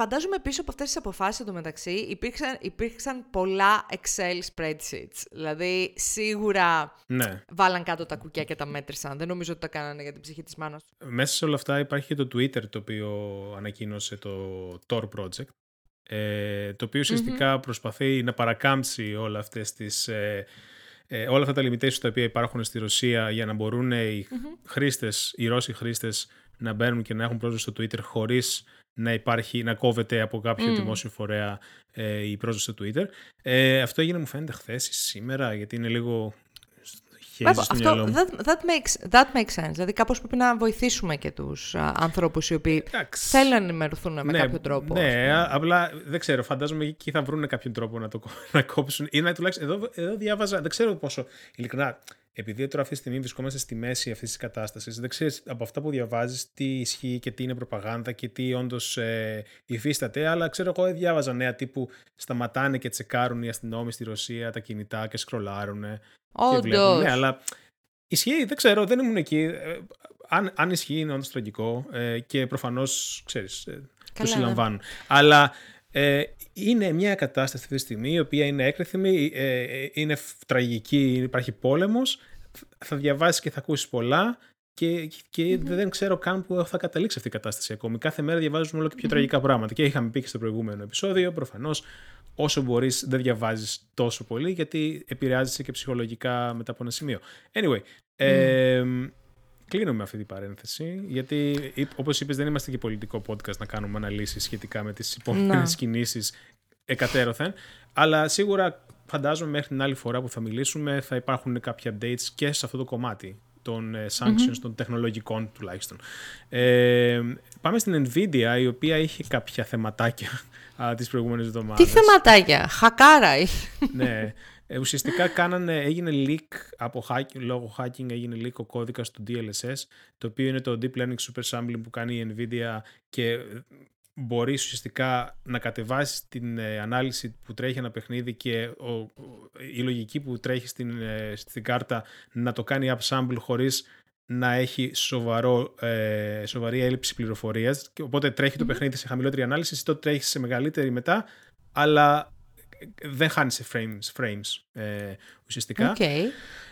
Φαντάζομαι πίσω από αυτές τις αποφάσεις μεταξύ υπήρξαν, υπήρξαν πολλά Excel spreadsheets. Δηλαδή σίγουρα ναι. βάλαν κάτω τα κουκιά και τα μέτρησαν. Δεν νομίζω ότι τα κάνανε για την ψυχή της μάνας. Μέσα σε όλα αυτά υπάρχει και το Twitter το οποίο ανακοίνωσε το Tor Project. Ε, το οποίο προσπαθεί να παρακάμψει όλα αυτές τις... Ε, ε, όλα αυτά τα limitations τα οποία υπάρχουν στη Ρωσία για να μπορούν οι mm χρήστες, οι Ρώσοι χρήστες να μπαίνουν και να έχουν πρόσβαση στο Twitter χωρίς να υπάρχει, να κόβεται από κάποιο mm. δημόσιο φορέα ε, η πρόσβαση στο Twitter. Ε, αυτό έγινε μου φαίνεται χθες ή σήμερα, γιατί είναι λίγο αυτό, that, that, makes, that makes sense. Δηλαδή κάπως πρέπει να βοηθήσουμε και τους α, ανθρώπους οι οποίοι Εντάξει. θέλουν να ενημερωθούν με ναι, κάποιο τρόπο. Ναι, απλά δεν ξέρω, φαντάζομαι εκεί θα βρουν κάποιον τρόπο να το να κόψουν ή να τουλάχιστον, εδώ, εδώ διάβαζα, δεν ξέρω πόσο, ειλικρινά, επειδή τώρα αυτή τη στιγμή βρισκόμαστε στη μέση αυτής της κατάστασης, δεν ξέρεις από αυτά που διαβάζεις τι ισχύει και τι είναι προπαγάνδα και τι όντως ε, υφίσταται. Αλλά ξέρω εγώ, διάβαζα νέα τύπου σταματάνε και τσεκάρουν οι αστυνόμοι στη Ρωσία τα κινητά και σκρολάρουν. Όντως. Ναι, αλλά ισχύει, δεν ξέρω, δεν ήμουν εκεί. Ε, αν, αν ισχύει, είναι όντως τραγικό ε, και προφανώς ξέρεις. Ε, το ναι. συλλαμβάνουν. Αλλά ε, είναι μια κατάσταση αυτή τη στιγμή η οποία είναι έκρηθμη, ε, ε, είναι τραγική, υπάρχει πόλεμος, θα διαβάσεις και θα ακούσεις πολλά και, και δεν ξέρω καν που θα καταλήξει αυτή η κατάσταση ακόμη. Κάθε μέρα διαβάζουμε όλο και πιο τραγικά πράγματα. Και είχαμε πει και στο προηγούμενο επεισόδιο, προφανώς όσο μπορείς δεν διαβάζεις τόσο πολύ, γιατί επηρεάζεσαι και ψυχολογικά μετά από ένα σημείο. Anyway, ε, Κλείνω με αυτή την παρένθεση, γιατί όπως είπες, δεν είμαστε και πολιτικό podcast να κάνουμε αναλύσεις σχετικά με τις επόμενες κινήσεις εκατέρωθεν. Αλλά σίγουρα φαντάζομαι μέχρι την άλλη φορά που θα μιλήσουμε θα υπάρχουν κάποια updates και σε αυτό το κομμάτι των ε, sanctions, των τεχνολογικών τουλάχιστον. Ε, πάμε στην Nvidia, η οποία είχε κάποια θεματάκια τις προηγούμενες εβδομάδες. Τι θεματάκια, χακάρα. ναι, ε, ουσιαστικά κάνανε, έγινε leak από hacking, λόγω hacking έγινε leak ο κώδικας του DLSS, το οποίο είναι το Deep Learning Super Sampling που κάνει η NVIDIA και μπορείς ουσιαστικά να κατεβάσεις την ε, ανάλυση που τρέχει ένα παιχνίδι και ο, η λογική που τρέχει στην, ε, στην κάρτα να το κάνει upsample χωρίς να έχει σοβαρό, ε, σοβαρή έλλειψη πληροφορίας. Οπότε τρέχει το παιχνίδι σε χαμηλότερη ανάλυση, εσύ το τρέχεις σε μεγαλύτερη μετά, αλλά δεν χάνει σε frames, frames ε, ουσιαστικά. Okay.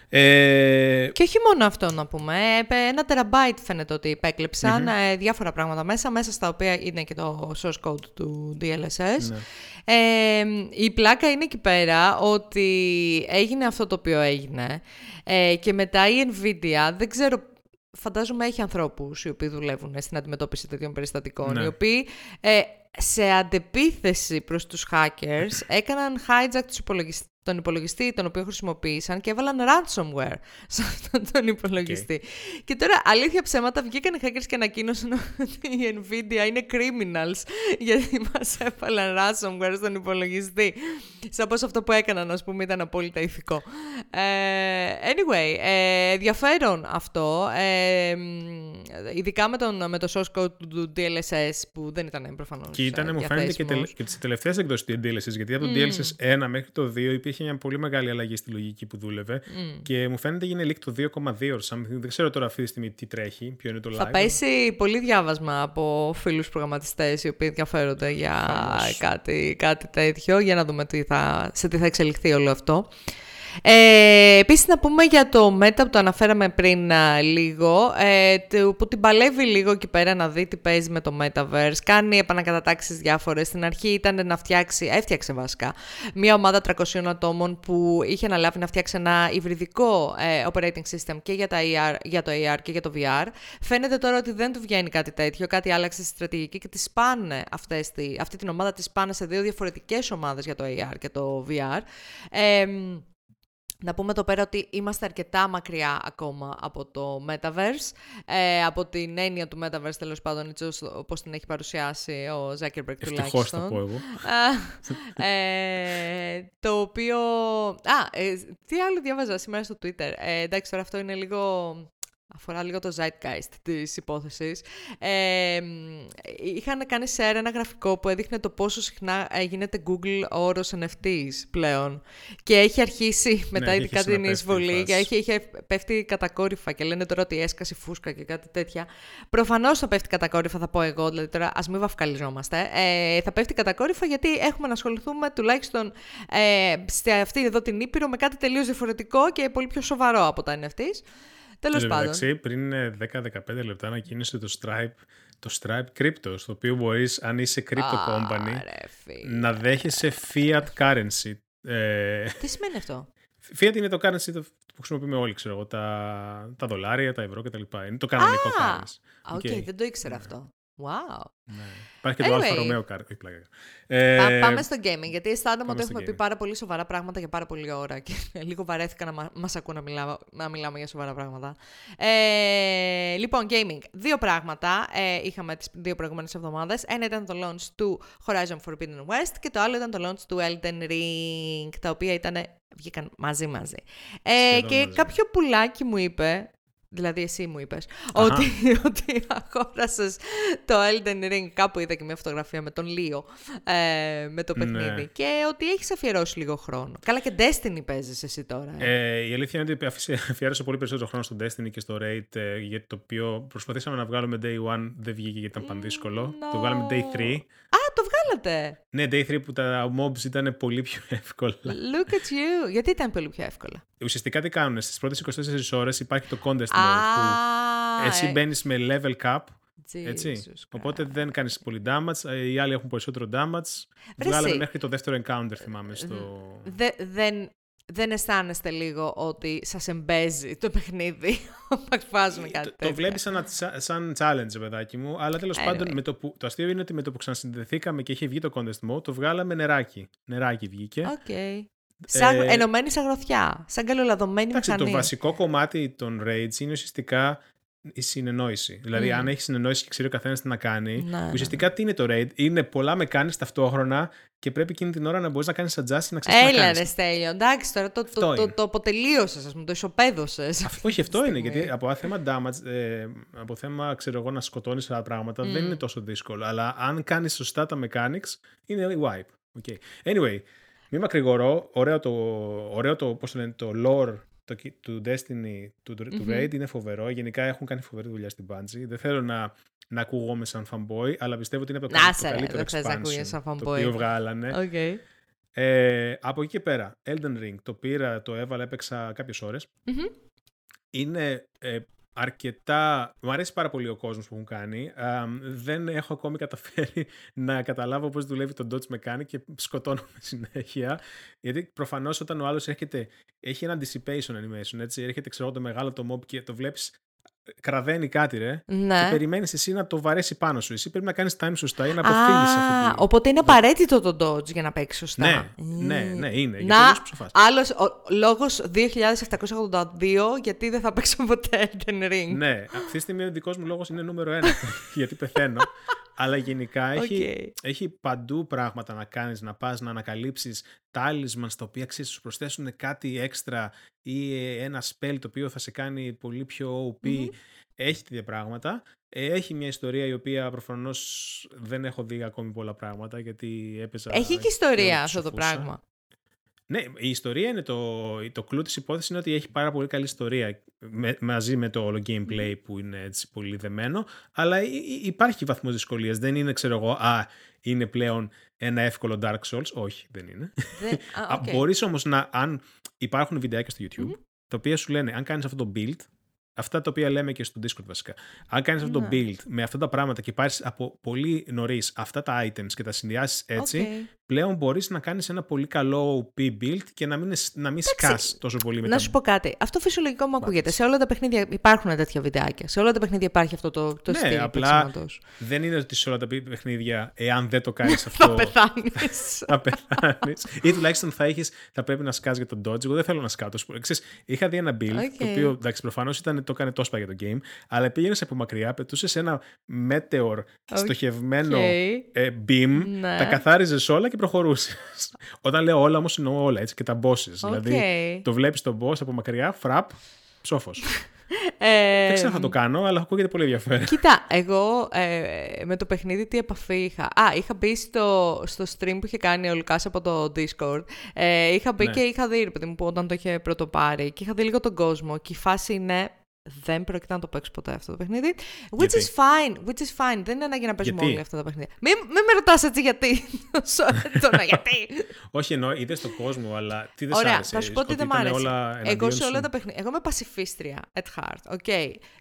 Ε, και όχι μόνο αυτό να πούμε. Ε, ένα τεραμπάιτ φαίνεται ότι υπέκλεψαν ε, διάφορα πράγματα μέσα, μέσα στα οποία είναι και το source code του DLSS. Ναι. Ε, η πλάκα είναι εκεί πέρα ότι έγινε αυτό το οποίο έγινε ε, και μετά η Nvidia, δεν ξέρω φαντάζομαι έχει ανθρώπους οι οποίοι δουλεύουν στην αντιμετώπιση τέτοιων περιστατικών, Ναι. οι οποίοι ε, σε αντεπίθεση προς τους hackers έκαναν hijack τους υπολογιστές τον υπολογιστή τον οποίο χρησιμοποίησαν και έβαλαν ransomware σε αυτόν τον υπολογιστή. Και τώρα, αλήθεια ψέματα, βγήκαν οι hackers και ανακοίνωσαν ότι η Nvidia είναι criminals γιατί μας έβαλαν ransomware στον υπολογιστή. Σαν πως αυτό που έκαναν, ας πούμε, ήταν απόλυτα ηθικό. Ε, anyway, ε, ενδιαφέρον αυτό. Ε, ειδικά με, τον, με το source code του DLSS που δεν ήταν προφανώς Και ήταν, μου φαίνεται, και, τελε, και τις τελευταίες εκδόσεις του DLSS. Γιατί από το mm. DLSS 1 μέχρι το 2 υπήρχε μια πολύ μεγάλη αλλαγή στη λογική που δούλευε. Mm. Και μου φαίνεται γίνει leak το 2,2 something. Δεν ξέρω τώρα αυτή τη στιγμή τι τρέχει, ποιο είναι το live. Θα πέσει πολύ διάβασμα από φίλους προγραμματιστές οι οποίοι ενδιαφέρονται για κάτι, κάτι τέτοιο. Για να δούμε τι θα, σε τι θα εξελιχθεί όλο αυτό. Ε, επίσης να πούμε για το Meta που το αναφέραμε πριν α, λίγο, ε, που την παλεύει λίγο εκεί πέρα να δει τι παίζει με το Metaverse, κάνει επανακατατάξεις διάφορες. Στην αρχή ήταν να φτιάξει, έφτιαξε βασικά, μια ομάδα 300 ατόμων που είχε αναλάβει να φτιάξει ένα υβριδικό ε, operating system και για, τα AR, για το AR και για το VR. Φαίνεται τώρα ότι δεν του βγαίνει κάτι τέτοιο, κάτι άλλαξε στη στρατηγική και τη σπάνε αυτές, αυτή την ομάδα τη σπάνε σε δύο διαφορετικές ομάδες για το AR και το VR. Ε, να πούμε εδώ πέρα ότι είμαστε αρκετά μακριά ακόμα από το Metaverse, ε, από την έννοια του Metaverse τέλος πάντων, έτσι όπως την έχει παρουσιάσει ο Zuckerberg τουλάχιστον. Ευτυχώς θα πω εγώ. ε, το οποίο... Α, ε, τι άλλο διάβαζα σήμερα στο Twitter. Ε, εντάξει, τώρα αυτό είναι λίγο αφορά λίγο το zeitgeist της υπόθεσης. Ε, είχαν κάνει share ένα γραφικό που έδειχνε το πόσο συχνά γίνεται Google ο όρος NFTs πλέον. Και έχει αρχίσει μετά ναι, ειδικά την εισβολή και έχει, έχει πέφτει κατακόρυφα και λένε τώρα ότι έσκασε φούσκα και κάτι τέτοια. Προφανώς θα πέφτει κατακόρυφα θα πω εγώ, δηλαδή τώρα ας μην βαφκαλιζόμαστε. Ε, θα πέφτει κατακόρυφα γιατί έχουμε να ασχοληθούμε τουλάχιστον ε, σε αυτή εδώ την Ήπειρο με κάτι τελείως διαφορετικό και πολύ πιο σοβαρό από τα NFTs. Τέλος πάντων. Εντάξει, πριν 10-15 λεπτά ανακοίνωσε το Stripe, το Stripe Crypto, στο οποίο μπορείς, αν είσαι crypto company, να δέχεσαι fiat currency. Ε, Τι σημαίνει αυτό; Fiat είναι το currency που χρησιμοποιούμε όλοι, ξέρω εγώ, τα, τα δολάρια, τα ευρώ κτλ. Είναι το κανονικό ah, currency. Οκ, okay, δεν το ήξερα αυτό. Wow. Ναι. Υπάρχει και το Anyway. Alfa Romeo κάρτα. Ε, πάμε στο gaming, γιατί αισθάνομαι ότι έχουμε gaming. πει πάρα πολύ σοβαρά πράγματα για πάρα πολλή ώρα και λίγο βαρέθηκα να μα μας ακούω να, μιλάω, να μιλάμε για σοβαρά πράγματα. Ε, λοιπόν, gaming. Δύο πράγματα ε, είχαμε τις δύο προηγούμενες εβδομάδες. Ένα ήταν το launch του Horizon Forbidden West και το άλλο ήταν το launch του Elden Ring, τα οποία ήταν, βγήκαν μαζί μαζί. Ε, και μαζί. κάποιο πουλάκι μου είπε, Δηλαδή εσύ μου είπες ότι, ότι αγόρασες το Elden Ring, κάπου είδα και μια φωτογραφία με τον Λίο, ε, με το παιχνίδι Ναι. και ότι έχεις αφιερώσει λίγο χρόνο. Καλά και Destiny παίζεις εσύ τώρα. Ε. Ε, η αλήθεια είναι ότι αφήσε- αφιέρωσα πολύ περισσότερο χρόνο στο Destiny και στο Raid, ε, γιατί το οποίο προσπαθήσαμε να βγάλουμε Day 1, δεν βγήκε γιατί ήταν πανδύσκολο. No. Το βγάλαμε Day 3. Α, το βγάλατε! Ναι, Day 3 που τα mobs ήταν πολύ πιο εύκολα. Look at you! Γιατί ήταν πολύ πιο εύκολα; Ουσιαστικά τι κάνουν, στις πρώτες 24 ώρες υπάρχει το contest Α, mode που εσύ ε, μπαίνεις με level cap, έτσι. Jesus Οπότε Christ. δεν κάνεις πολύ damage, ε, οι άλλοι έχουν περισσότερο damage. Βρε Βγάλαμε εσύ. μέχρι το δεύτερο encounter θυμάμαι στο... Δε- δεν, δεν αισθάνεστε λίγο ότι σας εμπαίζει το παιχνίδι όταν βάζουμε κάτι Το, τέτοιο; το βλέπεις σαν, σαν, σαν challenge, παιδάκι μου. Αλλά τέλος Anyway. πάντων, με το, που, το αστείο είναι ότι με το που ξανασυνδεθήκαμε και είχε βγει το contest mode, το βγάλαμε νεράκι. Νεράκι βγήκε. Οκ. Σαν Ε, ενωμένη σα γροθιά. Σαν καλολαδωμένη Εντάξει, μηχανή. το βασικό κομμάτι των raids είναι ουσιαστικά η συνεννόηση. Δηλαδή, Μμμ. αν έχεις συνεννόηση και ξέρει ο καθένας τι να κάνει, Ναι, ναι, ουσιαστικά τι είναι το raid, είναι πολλά mechanics ταυτόχρονα και πρέπει εκείνη την ώρα να μπορείς να κάνεις adjust και να ξέρει τι να Έλα κάνεις. ρε Στέλιο, εντάξει τώρα το, Αυτό το, το, είναι. το αποτελείωσες, ας πούμε, το ισοπαίδωσες. Αυτό- Όχι, αυτό είναι. στιγμή. Γιατί από θέμα damage, ε, από θέμα ξέρω εγώ, να σκοτώνεις άλλα πράγματα, δεν είναι τόσο δύσκολο. Αλλά αν κάνεις σωστά τα mechanics, είναι wipe. Okay. Anyway, μη μακρηγορώ. Ωραίο το, ωραίο το, πώς το, λένε, το lore το, ki- του Destiny, του, του Raid είναι φοβερό. Γενικά έχουν κάνει φοβερή δουλειά στην Bungie. Δεν θέλω να, να ακούγομαι σαν fanboy, αλλά πιστεύω ότι είναι από το, Να το σε ρε, καλύτερο δεν θες να expansion ακούγεσαι σαν το fanboy. οποίο βγάλανε. Οκ. Ε, από εκεί και πέρα, Elden Ring, το πήρα, το έβαλα, έπαιξα κάποιες ώρες. Μμμ. Είναι ε, αρκετά... Μου αρέσει πάρα πολύ ο κόσμος που έχουν κάνει. Α, δεν έχω ακόμη καταφέρει να καταλάβω πώς δουλεύει το dodge mechanic και σκοτώνομαι συνέχεια. Γιατί προφανώς όταν ο άλλος έρχεται, έχει ένα anticipation animation, έτσι, έρχεται ξέρω εγώ, το μεγάλο το mob και το βλέπεις κραδαίνει κάτι ρε και Ναι. περιμένεις εσύ να το βαρέσει πάνω σου. Εσύ πρέπει να κάνεις time σωστά για να αποφύγεις Α, αυτό. οπότε είναι απαραίτητο το dodge για να παίξεις σωστά. Ναι, ναι, ναι, είναι. Γιατί Να, αλλιώς ψοφάς. άλλος, ο, λόγος 2782, γιατί δεν θα παίξω ποτέ Elden Ring. Ναι, αυτή τη στιγμή ο δικός μου λόγος είναι νούμερο ένα. γιατί πεθαίνω. Αλλά γενικά έχει, Οκ. έχει παντού πράγματα να κάνεις, να πας να ανακαλύψεις talismans τα οποία ξέρεις σου προσθέσουν κάτι έξτρα ή ε, ένα spell το οποίο θα σε κάνει πολύ πιο OP. Μμμ. Έχει τέτοια πράγματα. Ε, Έχει μια ιστορία η οποία προφανώς δεν έχω δει ακόμη πολλά πράγματα γιατί έπαιζα... Έχει και ιστορία και αυτό το ψοφούσα. πράγμα. Ναι, η ιστορία είναι το, το κλου της υπόθεσης είναι ότι έχει πάρα πολύ καλή ιστορία με- μαζί με το όλο gameplay που είναι έτσι πολύ δεμένο, αλλά υ- υ- υπάρχει βαθμός δυσκολίας. Δεν είναι, ξέρω εγώ, α, είναι πλέον ένα εύκολο Dark Souls. Όχι, δεν είναι. Δεν- α, Α, οκ. Μπορείς όμως να, αν υπάρχουν βιντεάκια στο YouTube, τα οποία σου λένε, αν κάνεις αυτό το build, αυτά τα οποία λέμε και στο Discord βασικά, αν κάνεις αυτό το Ναι. build με αυτά τα πράγματα και πάρεις από πολύ νωρίς αυτά τα items και τα συνδυάσεις έτσι, Οκ. Πλέον μπορείς να κάνεις ένα πολύ καλό OP build και να μην, να μην σκάς τόσο πολύ με Να τα... σου πω κάτι. Αυτό φυσιολογικό μου ακούγεται. Σε όλα τα παιχνίδια υπάρχουν τέτοια βιντεάκια. Σε όλα τα παιχνίδια υπάρχει αυτό το, το Ναι, στυλ απλά παιξίματος. Δεν είναι ότι σε όλα τα παιχνίδια, εάν δεν το κάνεις Θα αυτό, πεθάνεις. θα πεθάνεις. Ή τουλάχιστον θα, έχεις, θα πρέπει να σκάς για τον dodge. Εγώ δεν θέλω να σκάω. τόσο πολύ. Ξέρεις, είχα δει ένα build, Οκ. το οποίο εντάξει, προφανώς ήταν, το έκανε τόσο για το game, αλλά πήγαινες από μακριά, πετούσες ένα meteor στοχευμένο Οκ. ε, beam, Ναι. τα καθάριζες όλα και προχωρούσες. Όταν λέω όλα, όμως εννοώ όλα έτσι και τα bosses. Δηλαδή, Οκ. το βλέπεις τον boss από μακριά, φραπ, ψόφος. Ε, Δεν ξέρω αν θα το κάνω, αλλά ακούγεται πολύ ενδιαφέρον. Κοίτα, εγώ ε, με το παιχνίδι τι επαφή είχα. Α, είχα μπει στο, στο stream που είχε κάνει ο Λουκάς από το Discord. Ε, είχα μπει Ναι. και είχα δει, ρε παιδί μου, που όταν το είχε πρώτο πάρει. Και είχα δει λίγο τον κόσμο. Και η φάση είναι. Δεν πρόκειται να το παίξω ποτέ αυτό το παιχνίδι. Which Γιατί; is fine. Which is fine. Δεν είναι ανάγκη να παίζουμε Γιατί; όλοι αυτά τα παιχνίδια. Μην, μην με ρωτάς έτσι γιατί. το να γιατί. Όχι εννοώ, είδες τον κόσμο, αλλά τι δεν σ' Ωραία, άρεσε; θα σου πω τι ότι δεν μ' ήταν άρεσε. Όλα Εγώ εναντίον σε όλα σου. τα παιχνίδια. Εγώ είμαι πασιφίστρια at heart. Οκ.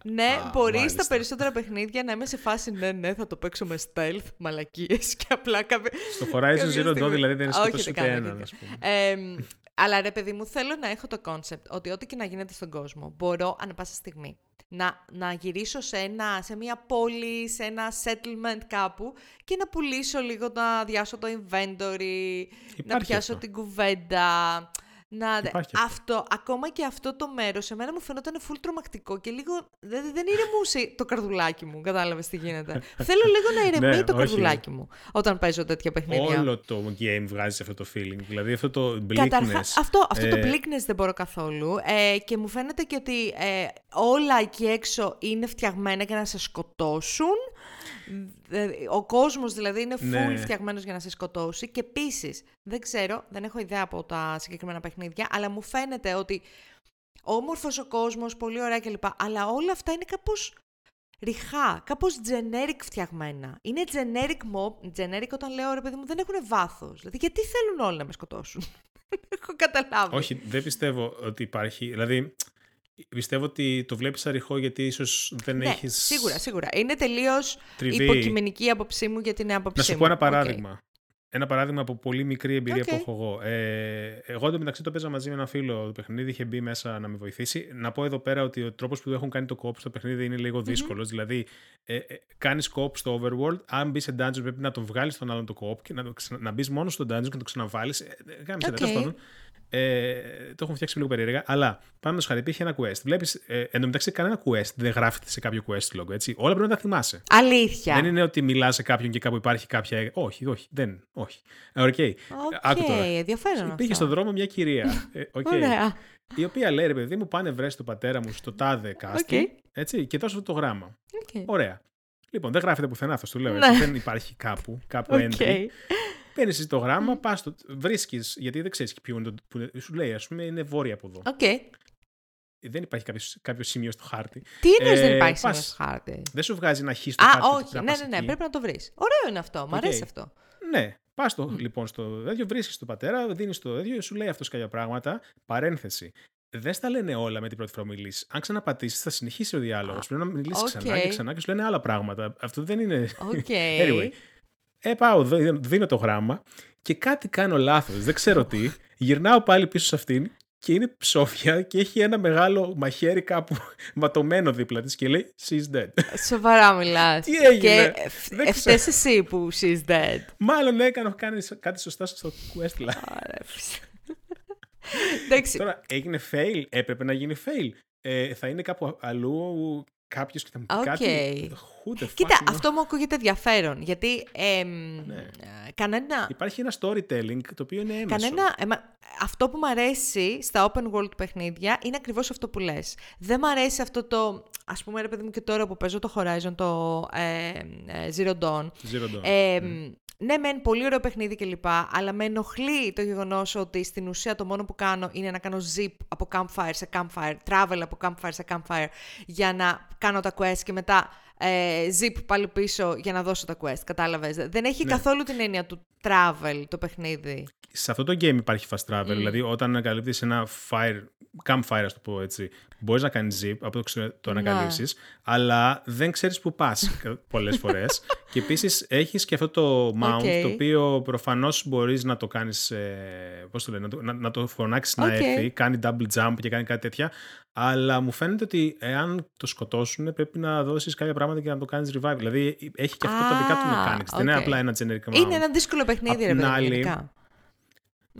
Ναι, Α, μπορείς στα μάλιστα. περισσότερα παιχνίδια να είμαι σε φάση ναι, ναι, θα το παίξω με stealth, μαλακίες και απλά κάποια. Στο Horizon κάποια Zero Dawn στιγμή- δηλαδή δεν Όχι, σκότωσε δεν ούτε κάνω έναν, τέτοια. ας πούμε. Εμ, αλλά ρε παιδί μου, θέλω να έχω το concept ότι ό,τι και να γίνεται στον κόσμο, μπορώ ανά πάσα στιγμή να, να γυρίσω σε, ένα, σε μια πόλη, σε ένα settlement κάπου και να πουλήσω λίγο, να διάσω το inventory, να Υπάρχει πιάσω αυτό. την κουβέντα. Να... Υπάρχει αυτό. αυτό, ακόμα και αυτό το μέρος, εμένα μου φαινόταν full τρομακτικό και λίγο. Δεν, δεν ηρεμούσε το καρδουλάκι μου. Κατάλαβες τι γίνεται. Θέλω λίγο να ηρεμεί Ναι, το όχι. καρδουλάκι μου όταν παίζω τέτοια παιχνίδια. Όλο το game βγάζει αυτό το feeling. Δηλαδή αυτό το Καταρχάς, bleakness. αυτό, αυτό το ε, bleakness δεν μπορώ καθόλου. Ε, και μου φαίνεται και ότι ε, όλα εκεί έξω είναι φτιαγμένα για να σε σκοτώσουν. Ε, Ο κόσμος δηλαδή είναι full Ναι. φτιαγμένος για να σε σκοτώσει. Και επίσης, δεν ξέρω, δεν έχω ιδέα από τα συγκεκριμένα παιχνίδια, αλλά μου φαίνεται ότι όμορφος ο κόσμος, πολύ ωραία κλπ. Αλλά όλα αυτά είναι κάπως ριχά, κάπως generic φτιαγμένα. Είναι generic mob, generic όταν λέω ρε παιδί μου δεν έχουν βάθος. Δηλαδή γιατί θέλουν όλοι να με σκοτώσουν; Δεν έχω καταλάβει. Όχι, δεν πιστεύω ότι υπάρχει. Δηλαδή, πιστεύω ότι το βλέπεις αριχό γιατί ίσως δεν ναι, έχεις. σίγουρα, σίγουρα. Είναι τελείως Τριβή. υποκειμενική η άποψή μου για την άποψή Να σου μου. πω ένα Οκ. παράδειγμα. Ένα παράδειγμα από πολύ μικρή εμπειρία Οκ. που έχω εγώ. Ε, εγώ εντωμεταξύ το παίζα μαζί με ένα φίλο το παιχνίδι, είχε μπει μέσα να με βοηθήσει. Να πω εδώ πέρα ότι ο τρόπος που έχουν κάνει το co-op στο παιχνίδι είναι λίγο δύσκολος. Δηλαδή, ε, ε, κάνεις co-op στο overworld. Αν μπεις σε dungeon, πρέπει να τον βγάλεις τον άλλον το co-op και να, το ξα- να μπεις μόνος στο dungeon και να το ξαναβάλεις. Ε, ε, Κάμισε Οκ. τέλος πάντων. Ε, το έχουν φτιάξει λίγο περίεργα. Αλλά πάμε στο χάρτη, υπήρχε ένα quest. Βλέπεις, ε, εντωμεταξύ, κανένα quest δεν γράφεται σε κάποιο quest log. Έτσι. Όλα πρέπει να τα θυμάσαι. Αλήθεια. Δεν είναι ότι μιλάς σε κάποιον και κάπου υπάρχει κάποια. Όχι, όχι, δεν. Όχι. Ε, Οκ. Άκου Οκ, τώρα. ενδιαφέρον Πήγε αυτό. στον δρόμο μια κυρία. ε, οκ, Ωραία. Η οποία λέει ρε παιδί μου, πάνε βρες τον πατέρα μου στο τάδε κάστρο. Οκ. Έτσι, και δώσε αυτό το γράμμα. Οκ. Ωραία. Λοιπόν, δεν γράφεται πουθενά, θα σου λέω. Ναι. έτσι. Δεν υπάρχει κάπου, κάπου Οκ. entry. Παίρνεις εσύ το γράμμα, πας το. Βρίσκεις, γιατί δεν ξέρεις ποιο είναι το. Που είναι- σου λέει, ας πούμε, είναι βόρεια από εδώ. Οκ. Δεν υπάρχει κάποιο, κάποιος σημείο στο χάρτη. Τι εννοείς δεν Ε, υπάρχει πας- σημείο στο χάρτη; Δεν σου βγάζει ένα χ στο Α, χάρτη. ότι όχι. πρέπει να Ναι, πας ναι, ναι. εκεί. Πρέπει να το βρεις. Ωραίο είναι αυτό. Μ' αρέσει Οκ. αυτό. Ναι. Πας λοιπόν στο τέτοιο, βρίσκεις τον πατέρα, δίνεις το τέτοιο, σου λέει αυτός κάποια πράγματα. Παρένθεση. Δεν στα λένε όλα με την πρώτη φορά μιλήσει. Αν ξαναπατήσεις, θα συνεχίσει ο διάλογος. Πρέπει να μιλήσεις okay. ξανά και ξανά και σου λένε άλλα πράγματα. Αυτό δεν είναι. Okay. anyway. Ε, πάω, δίνω το γράμμα και κάτι κάνω λάθος. Δεν ξέρω τι. Γυρνάω πάλι πίσω σε αυτήν και είναι ψόφια και έχει ένα μεγάλο μαχαίρι κάπου ματωμένο δίπλα της και λέει «She's dead». Σοβαρά μιλάς. Τι έγινε; Και ευθές εσύ που «She's dead». Μάλλον έκανα κάνει κάτι σωστά στο quest Εντάξει. Τώρα έγινε fail, έπρεπε να γίνει fail. Ε, θα είναι κάπου αλλού κάποιος και θα μου πει okay. κάτι. Κοίτα, αυτό μου ακούγεται ενδιαφέρον. Γιατί ναι. κανένα. Υπάρχει ένα storytelling το οποίο είναι έμεσο. Κανένα. αυτό που μου αρέσει στα open world παιχνίδια είναι ακριβώς αυτό που λες. Δεν μου αρέσει αυτό το. Α πούμε, ρε παιδί μου, και τώρα που παίζω το Horizon, το ε, ε, Zero Dawn. Zero Dawn. Ε, mm. Ναι, μεν πολύ ωραίο παιχνίδι κλπ. Αλλά με ενοχλεί το γεγονός ότι στην ουσία το μόνο που κάνω είναι να κάνω zip από campfire σε campfire, travel από campfire σε campfire για να κάνω τα quest και μετά ε, zip πάλι πίσω για να δώσω τα quest. Κατάλαβες; Δεν έχει ναι. καθόλου την έννοια του travel το παιχνίδι. Σε αυτό το game υπάρχει fast travel. Mm. Δηλαδή, όταν ανακαλύπτεις ένα fire, campfire, ας το πω έτσι, μπορείς να κάνεις zip από το, το ναι. ανακαλύψεις, αλλά δεν ξέρεις που πας πολλές φορές. και επίσης έχεις και αυτό το mount, okay. το οποίο προφανώς μπορείς να το κάνεις. Ε, Πώς το λένε, να, να το φωνάξεις okay. να έρθει, κάνει double jump και κάνει κάτι τέτοια. Αλλά μου φαίνεται ότι εάν το σκοτώσουν, πρέπει να δώσεις κάποια πράγματα και να το κάνεις revive. Δηλαδή έχει και αυτό ah, τα δικά του mechanics. Okay. Δεν είναι απλά ένα generic mount. Είναι ένα δύσκολο παιχνίδι, ρε παιδί.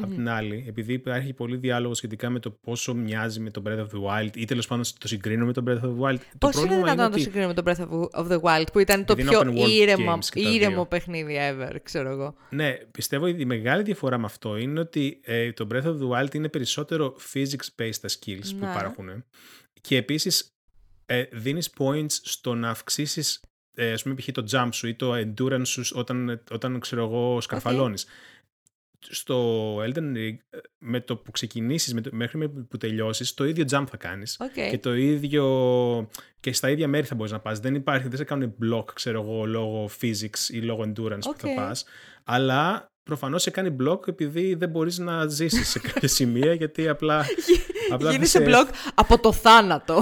Απ' την άλλη, επειδή υπάρχει πολύ διάλογος σχετικά με το πόσο μοιάζει με το Breath of the Wild ή τέλος πάντων το συγκρίνω με το Breath of the Wild. Πώς είναι δυνατόν να το συγκρίνω με το Breath of the Wild που ήταν το πιο ήρεμο, ήρεμο παιχνίδι ever, ξέρω εγώ. Ναι, πιστεύω η μεγάλη διαφορά με αυτό είναι ότι ε, το Breath of the Wild είναι περισσότερο physics-based τα skills που υπάρχουν. Και επίσης ε, δίνεις points στο να αυξήσεις, ε, ας πούμε, π.χ. το jump σου ή το endurance σου όταν, όταν ξέρω εγώ, σκαρφαλώνεις στο Elden Ring, ε, με το που ξεκινήσεις με το, μέχρι που τελειώσεις, το ίδιο jump θα κάνεις. Και το ίδιο... και στα ίδια μέρη θα μπορείς να πας. Δεν υπάρχει, δεν σε κάνουν block, ξέρω εγώ, λόγω physics ή λόγω endurance που θα πας. Αλλά προφανώς σε κάνει block επειδή δεν μπορείς να ζήσεις σε κάποια σημεία, γιατί απλά... απλά Γίνεσαι σε... block από το θάνατο.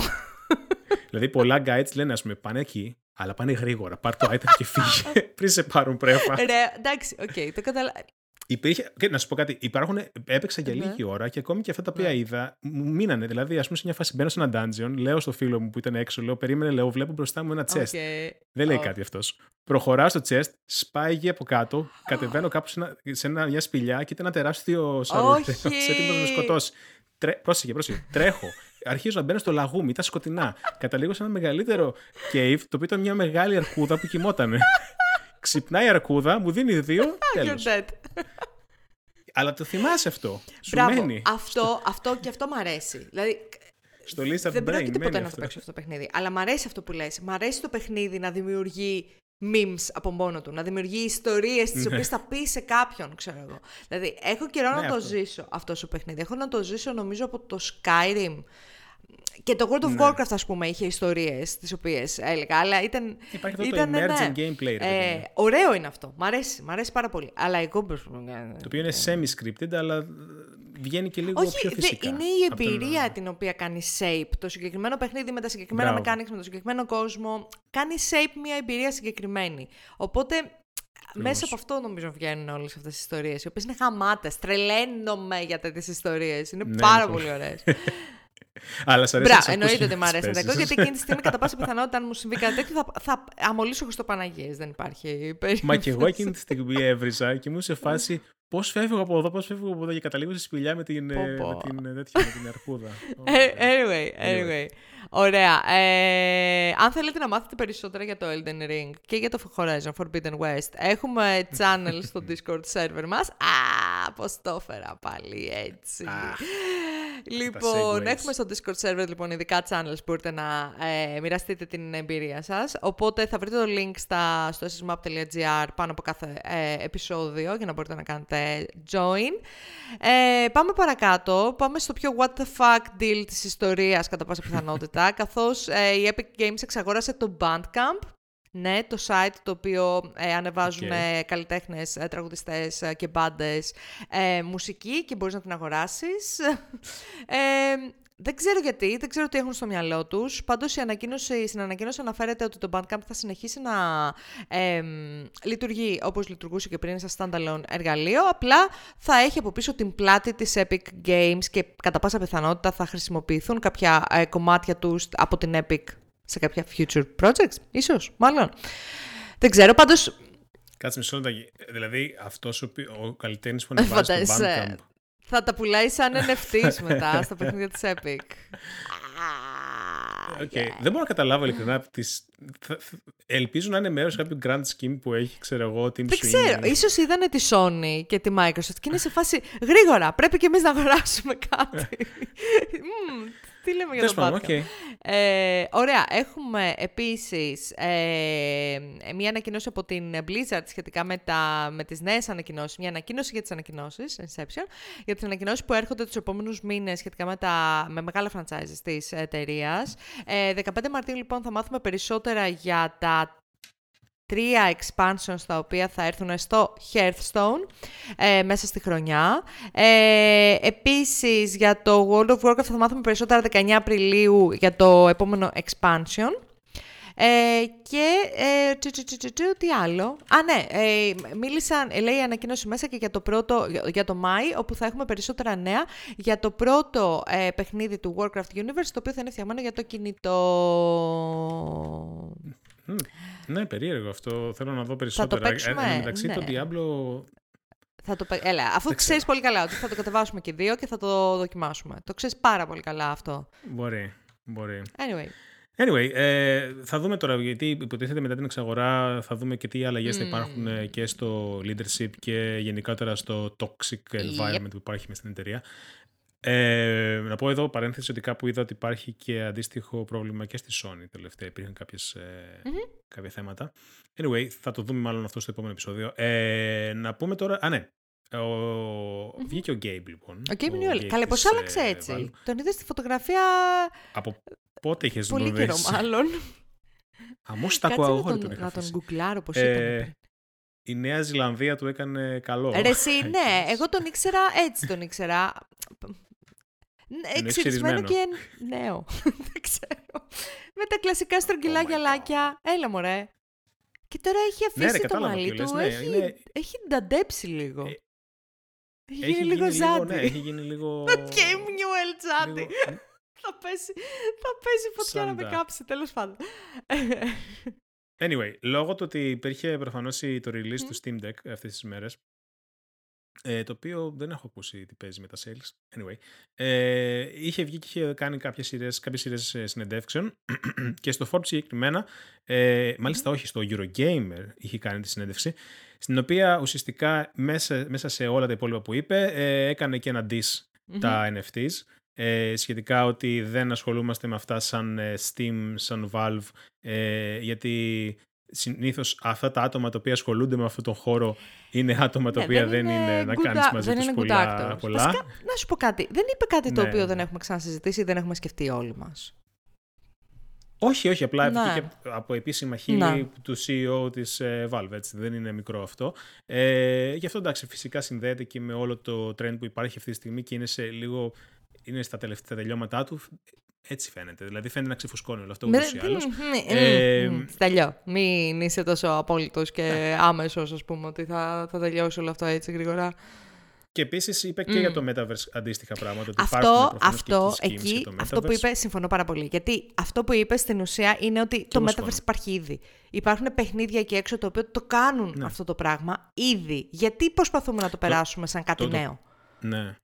δηλαδή πολλά guides λένε, ας πούμε, πάνε εκεί, αλλά πάνε γρήγορα. Πάρ το item και φύγε πριν σε πάρουν πρέφα. Ρε, εντάξει, οκ, okay, το καταλαβαίνω. Υπήρχε, και να σου πω κάτι, υπάρχουν, έπαιξα για ναι. λίγη ώρα και ακόμη και αυτά τα οποία ναι. είδα μου μείνανε. Δηλαδή, ας πούμε, σε μια φάση μπαίνω σε ένα dungeon, λέω στο φίλο μου που ήταν έξω, λέω, περίμενε, λέω, βλέπω μπροστά μου ένα chest. Okay. Δεν λέει oh. κάτι αυτός. Προχωράω στο chest, σπάει γη από κάτω, κατεβαίνω κάπου σε, ένα, σε ένα, μια σπηλιά και ήταν ένα τεράστιο σαρούχο. σε έτοιμο να με σκοτώσει. Τρέ, πρόσεχε, πρόσεχε. Τρέχω. Αρχίζω να μπαίνω στο λαγούμι, ήταν σκοτεινά. Καταλήγω σε ένα μεγαλύτερο cave, το οποίο ήταν μια μεγάλη αρκούδα που κοιμότανε. Ξυπνάει η αρκούδα, μου δίνει δύο. Τέλος. Αλλά το θυμάσαι αυτό. Σου Μπράβο, μένει. Αυτό, αυτό και αυτό μου αρέσει. Δηλαδή, στο list δεν πρόκειται ποτέ να το παίξω αυτό το παιχνίδι. Αλλά μου αρέσει αυτό που λες. Μ' αρέσει το παιχνίδι να δημιουργεί memes από μόνο του. Να δημιουργεί ιστορίες τις ναι. οποίες θα πεις σε κάποιον, ξέρω εγώ. Δηλαδή, έχω καιρό ναι, να το ζήσω αυτό το παιχνίδι. Έχω να το ζήσω νομίζω από το Skyrim. Και το World of ναι. Warcraft, ας πούμε, είχε ιστορίες τις οποίες έλεγα. Αλλά ήταν. Υπάρχει αυτό ήταν, το emerging ναι. gameplay. Ε, ωραίο είναι αυτό. Μ' αρέσει, μ' αρέσει πάρα πολύ. Αλλά εγώ. Το οποίο είναι semi-scripted, αλλά βγαίνει και λίγο Όχι, πιο φυσικά. είναι η εμπειρία την οποία κάνει shape. Το συγκεκριμένο παιχνίδι με τα συγκεκριμένα Μπράβο. mechanics, με τον συγκεκριμένο κόσμο. Κάνει shape μια εμπειρία συγκεκριμένη. Οπότε Μέσα από αυτό νομίζω βγαίνουν όλες αυτές τι ιστορίες, οι οποίες είναι χαμάτε. Τρελαίνομαι για τέτοιες ιστορίες. Είναι ναι, πάρα πολύ ωραίες. Αλλά σα αρέσει Μπράβο, εννοείται ότι μου αρέσει να γιατί εκείνη τη στιγμή κατά πάσα πιθανότητα, αν μου συμβεί κάτι τέτοιο, θα, θα αμολύσω στο Παναγίε. Δεν υπάρχει περίπτωση. Μα και εγώ εκείνη τη στιγμή έβριζα και ήμουν σε φάση πώς φεύγω από εδώ, πώς φεύγω από εδώ και καταλήγω στη σπηλιά με την, με την, με την αρκούδα. anyway, anyway. Ωραία. Ε, αν θέλετε να μάθετε περισσότερα για το Elden Ring και για το Horizon Forbidden West, έχουμε channel στο Discord server μας. Α, πώς το έφερα πάλι έτσι. Λοιπόν, έχουμε στο Discord server λοιπόν ειδικά channels που μπορείτε να ε, μοιραστείτε την εμπειρία σας. Οπότε θα βρείτε το link στα, στο ssmap.gr πάνω από κάθε ε, επεισόδιο για να μπορείτε να κάνετε join. Ε, πάμε παρακάτω. Πάμε στο πιο what the fuck deal της ιστορίας κατά πάσα πιθανότητα καθώς ε, η Epic Games εξαγόρασε το Bandcamp Ναι, το site το οποίο ε, ανεβάζουν okay. καλλιτέχνες, ε, τραγουδιστές ε, και μπάντες ε, μουσική και μπορείς να την αγοράσεις. Ε, δεν ξέρω γιατί, δεν ξέρω τι έχουν στο μυαλό τους. Πάντως, στην ανακοίνωση αναφέρεται ότι το Bandcamp θα συνεχίσει να ε, λειτουργεί όπως λειτουργούσε και πριν, σαν standalone εργαλείο. Απλά θα έχει από πίσω την πλάτη της Epic Games και κατά πάσα πιθανότητα θα χρησιμοποιηθούν κάποια ε, κομμάτια τους από την Epic σε κάποια future projects, ίσως, μάλλον. Δεν ξέρω, πάντως. Κάτσε μισό λεπτό. Δηλαδή, αυτός ο, ο καλλιτέχνης που ανεβάζει στο Bandcamp θα τα πουλάει σαν NFTs μετά στα παιχνίδια της Epic. Okay. Δεν μπορώ να καταλάβω ειλικρινά. Τις... Ελπίζω να είναι μέρος κάποιου grand scheme που έχει, ξέρω εγώ, Team Δεν ξέρω. σω είδανε τη Sony και τη Microsoft και είναι σε φάση γρήγορα. Πρέπει και εμείς να αγοράσουμε κάτι. Τι λέμε για το podcast. Ε, ωραία. Έχουμε επίσης ε, μια ανακοίνωση από την Blizzard σχετικά με, τα, με τις νέες ανακοινώσεις. Μια ανακοίνωση για τις ανακοινώσεις, Inception, για τις ανακοινώσεις που έρχονται τους επόμενους μήνες σχετικά με, τα, με μεγάλα franchises της εταιρείας. Ε, 15 Μαρτίου λοιπόν θα μάθουμε περισσότερα για τα τρία expansions τα οποία θα έρθουν στο Hearthstone ε, μέσα στη χρονιά. Ε, επίσης για το World of Warcraft θα μάθουμε περισσότερα 19 Απριλίου για το επόμενο expansion. Ε, και ε, τι άλλο; Α, ναι, ε, μίλησαν, λέει ανακοίνωση μέσα και για το, πρώτο, για το Μάη, όπου θα έχουμε περισσότερα νέα για το πρώτο ε, παιχνίδι του Warcraft Universe, το οποίο θα είναι φτιαγμένο για το κινητό. Ναι, περίεργο αυτό. Θέλω να δω περισσότερα. Θα το παίξουμε, ε, μεταξύ ναι. το Diablo... Θα το... Έλα, αφού ξέρεις πολύ καλά ότι θα το κατεβάσουμε και δύο και θα το δοκιμάσουμε. Το ξέρεις πάρα πολύ καλά αυτό. Μπορεί, μπορεί. Anyway. Anyway, ε, θα δούμε τώρα, γιατί υποτίθεται μετά την εξαγορά θα δούμε και τι αλλαγές mm. θα υπάρχουν ε, και στο leadership και γενικότερα στο toxic environment που υπάρχει μες στην εταιρεία. Ε, να πω εδώ παρένθεση ότι κάπου είδα ότι υπάρχει και αντίστοιχο πρόβλημα και στη Sony τελευταία. Υπήρχαν κάποιες, ε, κάποια θέματα. Anyway, θα το δούμε μάλλον αυτό στο επόμενο επεισόδιο. Ε, να πούμε τώρα... Α, ναι. Ο... Mm-hmm. Βγήκε ο Gabe, λοιπόν. Ο Gabe Newell. Καλέ, πώς άλλαξε ε, έτσι. Τον είδες στη φωτογραφία... Από πότε είχες Πολύ καιρό, μάλλον. Αμώς τα ακούω αγόρι τον είχα Να τον γκουγκλάρω, πώς ε, ήταν. Η Νέα Ζηλανδία του έκανε καλό. Ρε εσύ, ναι, εγώ τον ήξερα, έτσι τον ήξερα. Εξυρισμένο και νέο. Δεν ξέρω. Με τα κλασικά στρογγυλά oh γυαλάκια. Έλα μωρέ. Και τώρα έχει ναι, αφήσει το μαλλί του. Ναι, έχει, είναι... έχει νταντέψει λίγο. Ε, έχει, γίνει λίγο ζάντι. Ναι, έχει γίνει λίγο... Το Game Newell ζάντι. θα πέσει, θα πέσει φωτιά να με κάψει, τέλος πάντων. Anyway, λόγω του ότι υπήρχε προφανώς το release του Steam Deck αυτές τις μέρες, ε, το οποίο δεν έχω ακούσει τι παίζει με τα sales. Anyway, ε, είχε βγει και είχε κάνει κάποιες σειρές, κάποιες σειρές ε, συνεντεύξεων και στο Forbes συγκεκριμένα, ε, μάλιστα όχι στο Eurogamer είχε κάνει τη συνέντευξη, στην οποία ουσιαστικά μέσα, μέσα σε όλα τα υπόλοιπα που είπε ε, έκανε και ένα diss τα NFTs ε, σχετικά ότι δεν ασχολούμαστε με αυτά σαν ε, Steam, σαν Valve ε, γιατί συνήθως αυτά τα άτομα τα οποία ασχολούνται με αυτόν τον χώρο είναι άτομα τα ναι, οποία δεν είναι, να κάνεις μαζί τους πολλά. πολλά. να σου πω κάτι. Δεν είπε κάτι το ναι. οποίο δεν έχουμε ξανασυζητήσει ή δεν έχουμε σκεφτεί όλοι μας. Όχι, όχι, απλά ναι. από επίσημα χείλη ναι. του CEO της ε, Valve, έτσι, δεν είναι μικρό αυτό. Ε, γι' αυτό εντάξει, φυσικά συνδέεται και με όλο το trend που υπάρχει αυτή τη στιγμή και είναι σε λίγο, είναι στα τελευταία τελειώματά του. Έτσι φαίνεται. Δηλαδή φαίνεται να ξεφουσκώνει όλο αυτό ούτως ή άλλως. Ε, Τελειώ. Μην είσαι τόσο απόλυτος και ναι. άμεσος, ας πούμε, ότι θα, θα τελειώσει όλο αυτό έτσι γρήγορα. Και επίσης είπε και για το Metaverse αντίστοιχα πράγματα. Ότι αυτό, αυτό, και εκεί, το αυτό που είπε, συμφωνώ πάρα πολύ. Γιατί αυτό που είπε στην ουσία είναι ότι το Metaverse υπάρχει ήδη. Υπάρχουν παιχνίδια εκεί έξω το οποίο το κάνουν ναι. αυτό το πράγμα ήδη. Γιατί προσπαθούμε να το περάσουμε σαν κάτι νέο; Ναι.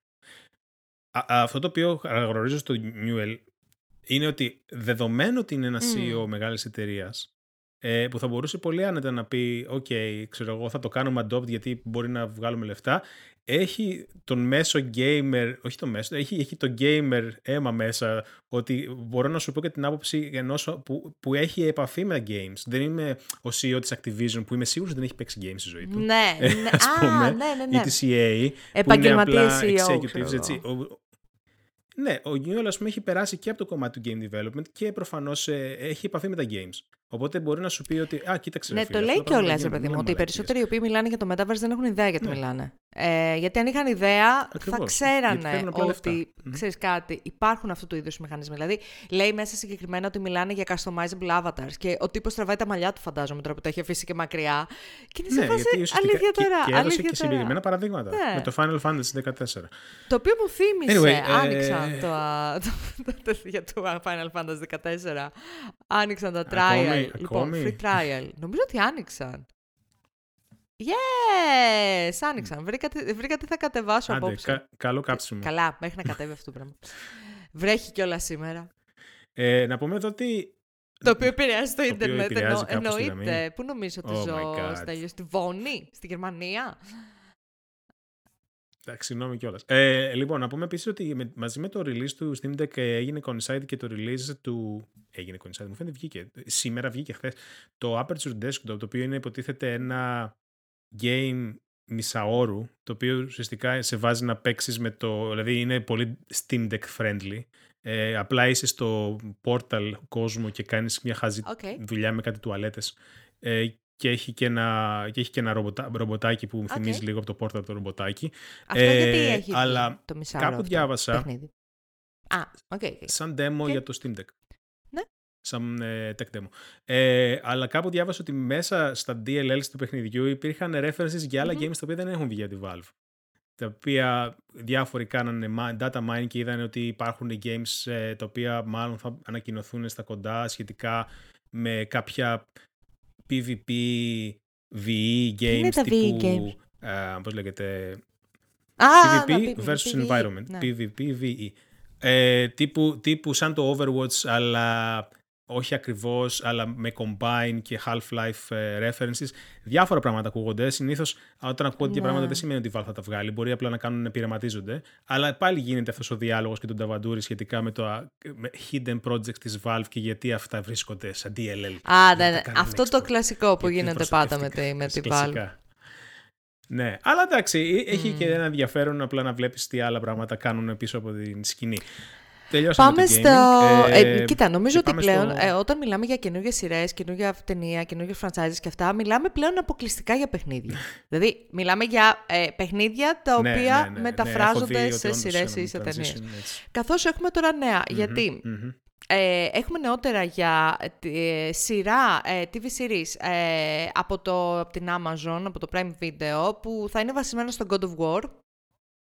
Αυτό το οποίο γνωρίζω στο Newell είναι ότι δεδομένου ότι είναι ένα CEO μεγάλης εταιρείας, ε, που θα μπορούσε πολύ άνετα να πει «ΟΚ, ξέρω εγώ, θα το κάνουμε adopt γιατί μπορεί να βγάλουμε λεφτά», έχει τον μέσο gamer, όχι το μέσο, έχει, έχει το gamer αίμα μέσα, ότι μπορώ να σου πω και την άποψη ενός που, που έχει επαφή με games. Δεν είμαι ο CEO της Activision που είμαι σίγουρος ότι δεν έχει παίξει games στη ζωή του. Ναι, ναι, ας πούμε, α, ναι, ναι, ναι. Ή της EA, Επαγγελματίες CEO, executives, έτσι. Ναι, ο Νιόλ, ας πούμε, έχει περάσει και από το κομμάτι του game development και προφανώς ε, έχει επαφή με τα games. Οπότε μπορεί να σου πει ότι. Α, κοίταξε. Ναι, ρε φίλε, το αυτό λέει το πράγμα κιόλας, δεν ρε γίνεται, παιδί μην μου, ότι οι λέμε περισσότεροι οι οποίοι μιλάνε για το Metaverse δεν έχουν ιδέα γιατί Ναι. μιλάνε. Ε, γιατί αν είχαν ιδέα, θα Ακριβώς. Γιατί ξέρανε θέλουν απλά λεφτά. ότι, Μμμ. ξέρεις κάτι, υπάρχουν αυτού του είδους μηχανισμοί. Δηλαδή, λέει μέσα συγκεκριμένα ότι μιλάνε για customizable avatars και ο τύπος τραβάει τα μαλλιά του, φαντάζομαι τώρα που τα έχει αφήσει και μακριά. Και είναι σε Ναι, φάση γιατί ουσιαστικά. αλήθεια και- τώρα. Και, έδωσε αλήθεια και τώρα. συγκεκριμένα παραδείγματα. Ναι. Με το Final Fantasy 14. Το οποίο μου θύμισε. Anyway, ε, άνοιξαν το, α, το, το, τέτοιο του Final Fantasy 14. Άνοιξαν τα trial. Ακόμη, λοιπόν, ακόμη. free trial. Νομίζω ότι άνοιξαν. Yes! Άνοιξαν. Βρήκα, τι- βρήκα τι θα κατεβάσω Άντε, απόψε. κα- καλό κάψιμο. Καλά, μέχρι να κατέβει αυτό το πράγμα. Βρέχει κιόλα σήμερα. Ε, να πούμε εδώ ότι. Το οποίο επηρεάζει το οποίο ίντερνετ. επηρεάζει εννο- κάπως τη εννοείται. γραμμή. Πού νομίζω ότι Oh my ζω, God. Στέλιος, στη Βόνη, στη Γερμανία. Εντάξει, συγγνώμη κιόλας. Ε, λοιπόν, να πούμε επίσης ότι με- μαζί με το release του Steam Deck ε, έγινε coincide και το release του. Έγινε coincide, μου φαίνεται βγήκε. Σήμερα βγήκε χθες. Το Aperture Desktop, το οποίο είναι υποτίθεται ένα game μισάωρου, το οποίο ουσιαστικά σε βάζει να παίξεις με το. Δηλαδή είναι πολύ Steam Deck friendly. Ε, απλά είσαι στο Portal κόσμο και κάνεις μια χαζή Οκ. δουλειά με κάτι τουαλέτες ε, και έχει και ένα, και έχει και ένα ρομποτά, ρομποτάκι που μου Οκ. θυμίζει λίγο από το Portal το ρομποτάκι. Αυτό Ε, γιατί έχει αλλά το μισάωρο κάπου αυτό, διάβασα- παιχνίδι; Α, οκ. οκ. σαν demo Και- για το Steam Deck. Ναι. Σαν ε, tech demo. Ε, αλλά κάπου διάβασα ότι μέσα στα DLLs του παιχνιδιού υπήρχαν references για άλλα Μμμ. games τα οποία δεν έχουν βγει για τη Valve. Τα οποία διάφοροι κάνανε ma- data mining και είδαν ότι υπάρχουν games ε, τα οποία μάλλον θα ανακοινωθούν στα κοντά σχετικά με κάποια PvP, VE games είναι τα VE τύπου... Ε, πώς λέγεται... Α, PvP να πει- versus PvE, environment. ναι. PvP, VE. Ε, τύπου, τύπου σαν το Overwatch, αλλά όχι ακριβώς, αλλά με Combine και Half-Life ε, references. Διάφορα πράγματα ακούγονται. Συνήθως, όταν ακούω τέτοια Ναι. πράγματα, δεν σημαίνει ότι η Valve θα τα βγάλει. Μπορεί απλά να κάνουν να πειραματίζονται. Αλλά πάλι γίνεται αυτός ο διάλογος και τον Ταβαντούρη σχετικά με το α, με hidden projects της Valve και γιατί αυτά βρίσκονται σαν DLL. Α, Δεν ναι, τα ναι. κάνουν Αυτό το extra. κλασικό που Γιατί γίνεται πάντα με προστατεύτηκα. τη, με τη Valve. Κλασικά. Ναι, αλλά εντάξει, ε- έχει Μμμ. και ένα ενδιαφέρον απλά να βλέπεις τι άλλα πράγματα κάνουν πίσω από την σκηνή. Τελειώσαμε Πάμε το στο. gaming. Ε, κοίτα, νομίζω και ότι πάμε πλέον στο- ε, όταν μιλάμε για καινούργιες σειρές, καινούργια ταινία, καινούργιε franchises και αυτά, μιλάμε πλέον αποκλειστικά για παιχνίδια. δηλαδή, μιλάμε για ε, παιχνίδια τα Ναι, οποία ναι, ναι, ναι, μεταφράζονται έχω δει ότι σε όντως σειρές ένα ή σε ταινίες. transition, έτσι. Καθώς έχουμε τώρα νέα, Μμμ, γιατί μμμ. ε, έχουμε νεότερα για ε, σειρά ε, TV series ε, από, το, από την Amazon, από το Prime Video, που θα είναι βασισμένο στο God of War.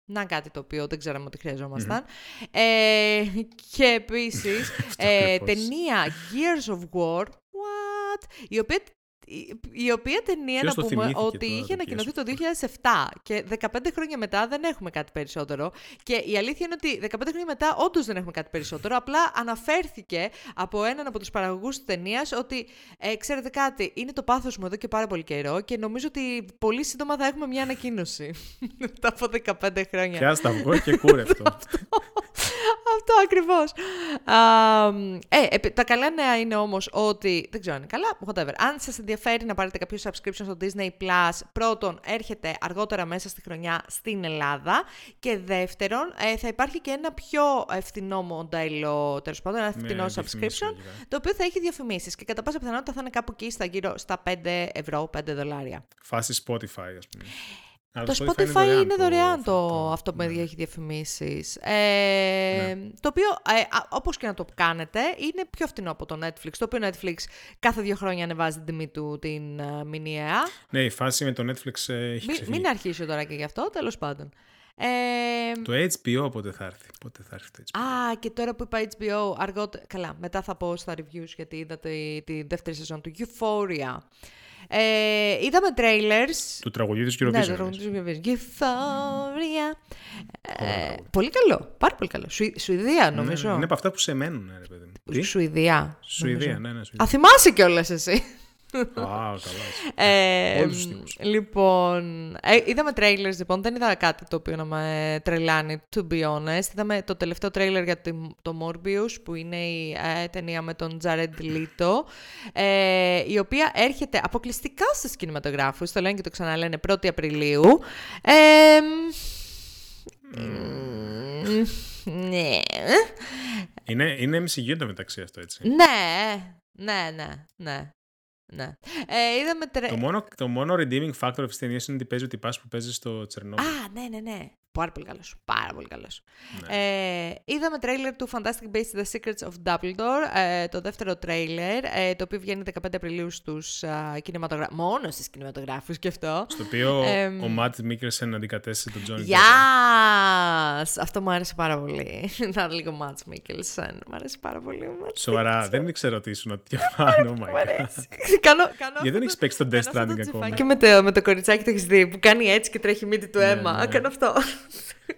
Να κάτι το οποίο δεν ξέραμε ότι χρειαζόμασταν. Ε, και επίσης ε, ακριβώς. ταινία Gears of War, what? Η οποία, η, η οποία ταινία Ποιος να το πούμε θυμήθηκε ότι τώρα, είχε το ανακοινωθεί Gears το of 2007 και 15 χρόνια μετά δεν έχουμε κάτι περισσότερο. Και η αλήθεια είναι ότι 15 χρόνια μετά όντως δεν έχουμε κάτι περισσότερο. Απλά αναφέρθηκε από έναν από τους παραγωγούς της ταινίας ότι ε, ξέρετε κάτι, είναι το πάθος μου εδώ και πάρα πολύ καιρό και νομίζω ότι πολύ σύντομα θα έχουμε μια ανακοίνωση. Μετά από 15 χρόνια. Πιάστα αυγό και κούρευτο. Αυτό ακριβώς. Α, ε, επί- τα καλά νέα είναι όμως ότι, δεν ξέρω αν είναι καλά, whatever. Αν σας ενδιαφέρει να πάρετε κάποιο subscription στο Disney Plus, πρώτον, έρχεται αργότερα μέσα στη χρονιά στην Ελλάδα και δεύτερον, ε, θα υπάρχει και ένα πιο ε, φθηνό μοντέλο, τέλος πάντων, ένα Με φθηνό διαφημίσεις subscription, λογικά. το οποίο θα έχει διαφημίσεις και κατά πάσα πιθανότητα θα είναι κάπου εκεί στα γύρω στα 5 ευρώ, 5 δολάρια. Φάση Spotify, ας πούμε. Α, Το Spotify είναι δωρεάν το, το- αυτό που ναι. έχει διαφημίσεις. Ε, Το οποίο, ε, α, όπως και να το κάνετε, είναι πιο φθηνό από το Netflix. Το οποίο Netflix κάθε δύο χρόνια ανεβάζει την τιμή του την ε, μηνιαία. Ναι, η φάση με το Netflix ε, έχει Μην, ξεφύγει. μην αρχίσω τώρα και γι' αυτό, τέλος πάντων. Ε, Το HBO πότε θα έρθει; Πότε θα έρθει το HBO. Α, και τώρα που είπα HBO, αργότερα. Καλά, μετά θα πω στα reviews γιατί είδα τη, τη δεύτερη σεζόν του Euphoria. Ε, είδαμε trailers. Του τραγουδιού της Ναι, Eurovision. το τραγούδι εννοείς. του Eurovision. Euphoria. Ωραίο Ε, τραγούδι. πολύ καλό. Πάρα πολύ καλό. Σουη- Σουηδία, Ναι, νομίζω. ναι, Είναι από αυτά που σε μένουν, ρε παιδί μου. Τι; Σουηδία. Σουηδία, νομίζω. ναι, ναι. Α, Σουηδία. θυμάσαι κιόλας εσύ. Α, καλά. Ε, Όλους τους τύπους. λοιπόν, ε, είδαμε trailers λοιπόν, δεν είδα κάτι το οποίο να με τρελάνει, to be honest. Είδαμε το τελευταίο trailer για το, το Morbius, που είναι η ε, ταινία με τον Jared Leto, ε, η οποία έρχεται αποκλειστικά στους κινηματογράφους, το λένε και το ξαναλένε 1η Απριλίου. Ε, μ, ναι. Είναι, είναι MCU το μεταξύ αυτό, έτσι. Ναι, Ναι, ναι, ναι. Ναι. Ε, είδαμε τρε... Το μόνο, το μόνο redeeming factor αυτή τη ταινία είναι ότι παίζει ο τυπάς που παίζει στο Τσερνόμπιλ. Α, ναι, ναι, ναι. Πάρα πολύ καλός. Πάρα πολύ καλός. Ναι. Ε, είδαμε τρέιλερ του Fantastic Beasts The Secrets of Dumbledore, ε, το δεύτερο τρέιλερ, ε, το οποίο βγαίνει 15 Απριλίου στους uh, κινηματογράφους, μόνο στους κινηματογράφους και αυτό. Στο οποίο Εμ, ο Ματ Μίκελσεν αντικατέστησε τον Τζόνι Yes! Αυτό μου άρεσε πάρα πολύ. Να λίγο Mats Mikkelsen. Μου άρεσε πάρα πολύ ο Mats Σοβαρά, δεν ήξερα ότι ήσουν ότι φάνο, oh my Μου god. αρέσει. κάνω, κάνω Γιατί δεν αυτό έχεις παίξει τον κάνω Death αυτό το Stranding ακόμα; τσιφάκι με το, με το κοριτσάκι το έχεις δει που κάνει έτσι και τρέχει μύτη του Ναι, αίμα. ναι. Κάνω αυτό.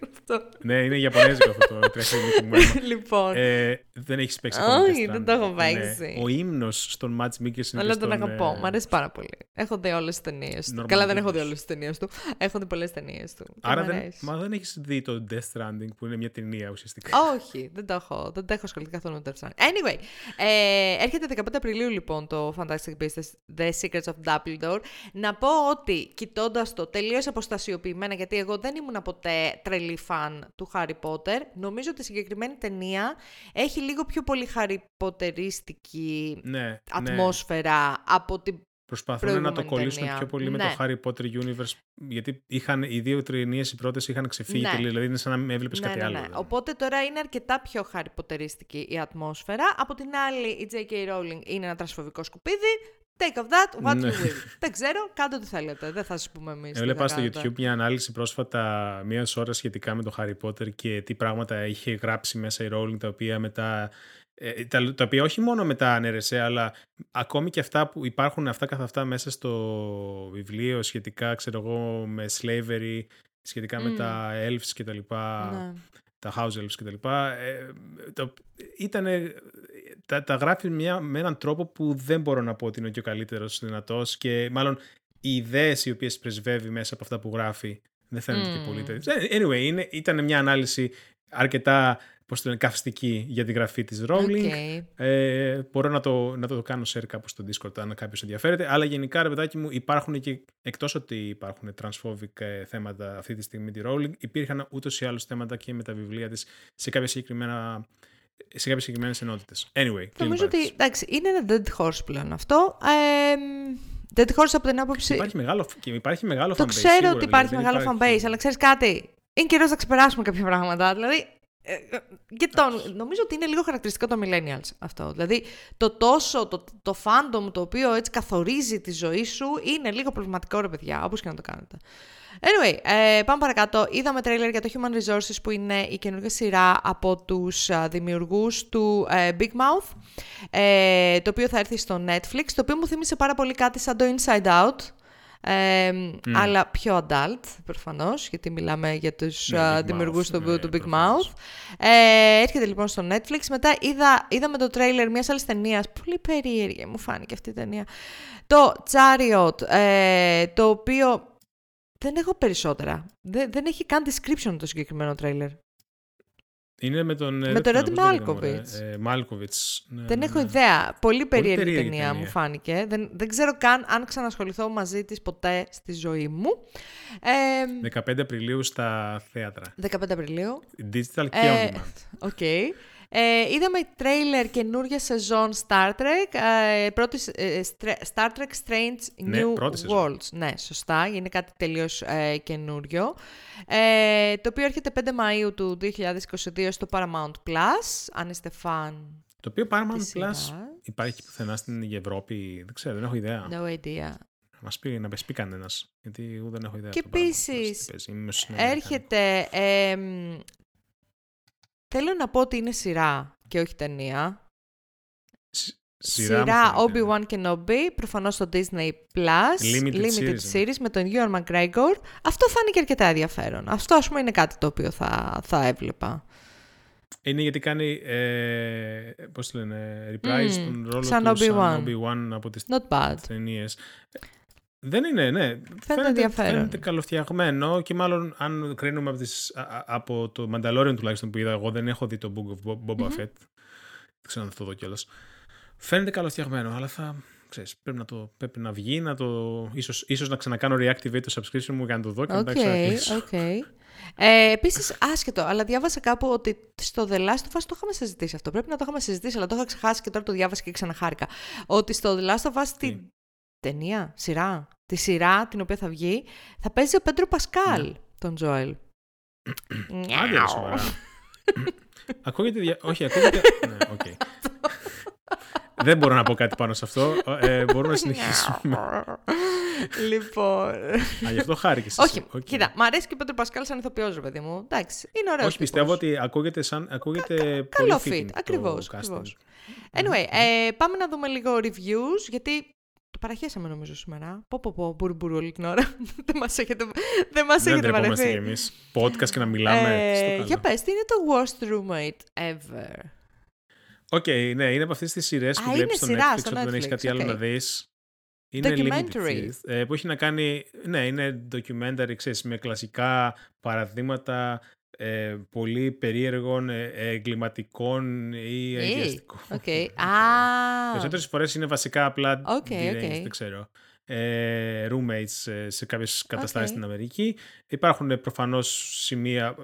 αυτό. Ναι, είναι Ιαπωνέζικο αυτό το τρέχει μου αίμα. λοιπόν. Ε, δεν έχεις παίξει ακόμα. Όχι, Death δεν το έχω Stranding. παίξει. Ναι. Ο ύμνος στον Ματ Μίκελσεν. Αλλά και τον στον, αγαπώ. ε, Μ' αρέσει πάρα πολύ. Έχω δει όλες τις ταινίες του. Norman Καλά, δεν έχω δει Reedus. όλες τις ταινίες του. Έχω δει πολλές ταινίες του. Και Άρα μ' δεν, αρέσει. μα δεν έχεις δει το Death Stranding που είναι μια ταινία ουσιαστικά. Όχι, δεν το έχω. Δεν το έχω ασχοληθεί καθόλου με το Death Stranding. Anyway, ε, έρχεται 15 Απριλίου λοιπόν το Fantastic Beasts The Secrets of Dumbledore. Να πω ότι κοιτώντας το τελείως αποστασιοποιημένα, γιατί εγώ δεν ήμουν ποτέ τρελή φαν του Harry Potter, νομίζω ότι η συγκεκριμένη ταινία έχει λίγο πιο πολύ Harry Potteριστική Ναι, ναι. ατμόσφαιρα από την Προσπαθούν να το προηγούμενη κολλήσουν ταινία. πιο πολύ με Ναι. το Harry Potter Universe. Γιατί είχαν, οι δύο ταινίε οι πρώτες είχαν ξεφύγει Ναι. τελείως. Δηλαδή είναι σαν να μην έβλεπες κάτι άλλο. δηλαδή. Οπότε τώρα είναι αρκετά πιο χαριποτερίστικη η ατμόσφαιρα. Από την άλλη, η J.K. Rowling είναι ένα τρασφοβικό σκουπίδι. Take of that, what Ναι. you will. Δεν ξέρω, κάντε ό,τι θέλετε. Δεν θα σας πούμε εμείς. Έβλεπα στο YouTube μια ανάλυση πρόσφατα μία ώρας σχετικά με το Harry Potter και τι πράγματα είχε γράψει μέσα η Rowling τα οποία μετά. ε, τα, τα οποία όχι μόνο μετά ανέρεσε, αλλά ακόμη και αυτά που υπάρχουν αυτά καθ' αυτά μέσα στο βιβλίο σχετικά, ξέρω εγώ, με slavery, σχετικά με Μμ. τα elves και τα λοιπά, Ναι. τα house elves και τα λοιπά, ε, το, ήτανε, τα, τα γράφει μια, με έναν τρόπο που δεν μπορώ να πω ότι είναι και ο καλύτερος δυνατός και μάλλον οι ιδέες οι οποίες πρεσβεύει μέσα από αυτά που γράφει δεν φαίνονται και Μμ. πολύ τέτοιες. Ε, Anyway, είναι, ήταν μια ανάλυση αρκετά πώς το λένε, καυστική για τη γραφή της Rowling. Οκ. Ε, μπορώ να το, να το κάνω share κάπου στο Discord αν κάποιος ενδιαφέρεται. Αλλά γενικά, ρε παιδάκι μου, υπάρχουν και εκτός ότι υπάρχουν transphobic ε, θέματα αυτή τη στιγμή τη Rowling, υπήρχαν ούτως ή άλλως θέματα και με τα βιβλία της σε κάποια συγκεκριμένα σε κάποιες συγκεκριμένες ενότητες. Anyway, κλείνει Νομίζω ότι παρένθεση. εντάξει, είναι ένα dead horse πλέον αυτό. Ε, dead horse από την άποψη. Υπάρχει μεγάλο, και υπάρχει μεγάλο Το fanbase, ξέρω σίγουρα, ότι δηλαδή, υπάρχει δεν μεγάλο υπάρχει- fanbase, αλλά ξέρεις κάτι. Είναι καιρός να ξεπεράσουμε κάποια πράγματα. Δηλαδή. Ε, ε, Και το, νομίζω ότι είναι λίγο χαρακτηριστικό των millennials αυτό. Δηλαδή, το τόσο, το, το fandom το οποίο έτσι καθορίζει τη ζωή σου είναι λίγο προβληματικό, ρε παιδιά, όπως και να το κάνετε. Anyway, ε, πάμε παρακάτω. Είδαμε τρέιλερ για το Human Resources που είναι η καινούργια σειρά από τους α, δημιουργούς του ε, Big Mouth ε, το οποίο θα έρθει στο Netflix, το οποίο μου θύμισε πάρα πολύ κάτι σαν το Inside Out ε, αλλά πιο adult προφανώς, γιατί μιλάμε για τους Ναι, α, Big δημιουργούς Mouth, του, ναι, του Big προφανώς. Mouth. Ε, έρχεται λοιπόν στο Netflix. Μετά είδα, είδαμε το τρέιλερ μιας άλλης ταινίας, πολύ περίεργη μου φάνηκε αυτή η ταινία. Το Chariot, ε, το οποίο δεν έχω περισσότερα. Δεν, δεν έχει καν description το συγκεκριμένο τρέιλερ. Είναι με τον. ε, Με δεν τον θυμάμαι Ρόντι πώς λέγεται, Μάλκοβιτς. μωρέ. Ε, Μάλκοβιτς, ναι, Δεν ναι, έχω ναι. ιδέα. Πολύ περίεργη περίεργη ταινία, ταινία. μου φάνηκε. Δεν, δεν ξέρω καν αν ξανασχοληθώ μαζί της ποτέ στη ζωή μου. Ε, 15 Απριλίου στα θέατρα. 15 Απριλίου. Digital και Ε, on demand. Οκ. Ε, είδαμε τρέιλερ καινούργια σεζόν Star Trek. Ε, πρώτη, ε, Str- Star Trek Strange Ναι, New πρώτη σεζόν. Worlds. Ναι, σωστά. Είναι κάτι τελείως ε, καινούριο. Ε, το οποίο έρχεται 5 Μαΐου του 2022 στο Paramount Plus. Αν είστε φαν Το οποίο Paramount της Plus σειράς. υπάρχει πουθενά στην Ευρώπη. Δεν ξέρω, δεν έχω ιδέα. No idea. Μας πει, να πει κανένας. Γιατί εγώ δεν έχω ιδέα. Και από το Paramount θέλω να πω ότι είναι σειρά και όχι ταινία. Σ- Σειρά, μου φαίνεται. Obi-Wan Kenobi, προφανώς στο Disney Plus, Limited series, ναι. series με τον Ewan McGregor. Αυτό φάνηκε αρκετά ενδιαφέρον. Αυτό ας πούμε είναι κάτι το οποίο θα, θα έβλεπα. Είναι γιατί κάνει, ε, πώς το λένε, reprise Μμμ, τον ρόλο σαν του Obi-Wan. σαν Obi-Wan από τις Not bad. ταινίες. Δεν είναι, ναι. Φαίνεται, ενδιαφέρον. φαίνεται καλοφτιαγμένο και μάλλον αν κρίνουμε από, τις, α- α- από το Mandalorian τουλάχιστον που είδα εγώ, δεν έχω δει το Book of Bo- Boba Fett. Δεν ξέρω αν θα το δω κιόλας. Φαίνεται καλοφτιαγμένο, αλλά θα, ξέρεις, πρέπει, να το, πρέπει να βγει, να το, ίσως, ίσως να ξανακάνω reactivate το subscription μου για να το δω και okay, μετά ξανακλείσω. Okay. Ε, Επίσης, άσχετο, αλλά διάβασα κάπου ότι στο The Last of Us το είχαμε συζητήσει αυτό. Πρέπει να το είχαμε συζητήσει, αλλά το είχα ξεχάσει και τώρα το διάβασα και ξαναχάρηκα. Ότι στο The Last of Us την ταινία, σειρά, τη σειρά την οποία θα βγει, θα παίζει ο Πέντρο Πασκάλ, ναι. τον Τζόελ. Άντε, σοβαρά. ακούγεται. Δια... Όχι, ακούγεται. ναι, okay. Δεν μπορώ να πω κάτι πάνω σε αυτό. Ε, μπορούμε να συνεχίσουμε. λοιπόν. Α, γι' αυτό χάρηκε. Όχι, okay. κοίτα, μ' αρέσει και ο Πέτρο Πασκάλ σαν ηθοποιός, ρε παιδί μου. Εντάξει, είναι ωραίος. Όχι, πιστεύω ότι ακούγεται σαν. Ακούγεται Κα, καλό fit. Ακριβώς. Anyway, ε, πάμε να δούμε λίγο reviews, γιατί το παραχέσαμε νομίζω σήμερα. Πω πω πω, μπουρμπουρ όλη την ώρα. δεν μας έχετε, δεν μας έχετε βαρεθεί. Δεν εμείς podcast και να μιλάμε. Ε, για πες, τι είναι το worst roommate ever; OK, okay, ναι, είναι από αυτές τις σειρές που βλέπεις στο Netflix, όταν δεν έχεις κάτι okay. άλλο να δεις. Είναι documentary. Ε, που έχει να κάνει, ναι, είναι documentary, ξέρεις, με κλασικά παραδείγματα ε, πολύ περίεργων ε, εγκληματικών ή αγκαιαστικών. Okay. ah. Περισσότερες φορές είναι βασικά απλά okay, okay. δεν ξέρω. Ε, roommates σε κάποιες καταστάσεις στην Αμερική. Υπάρχουν προφανώς σημεία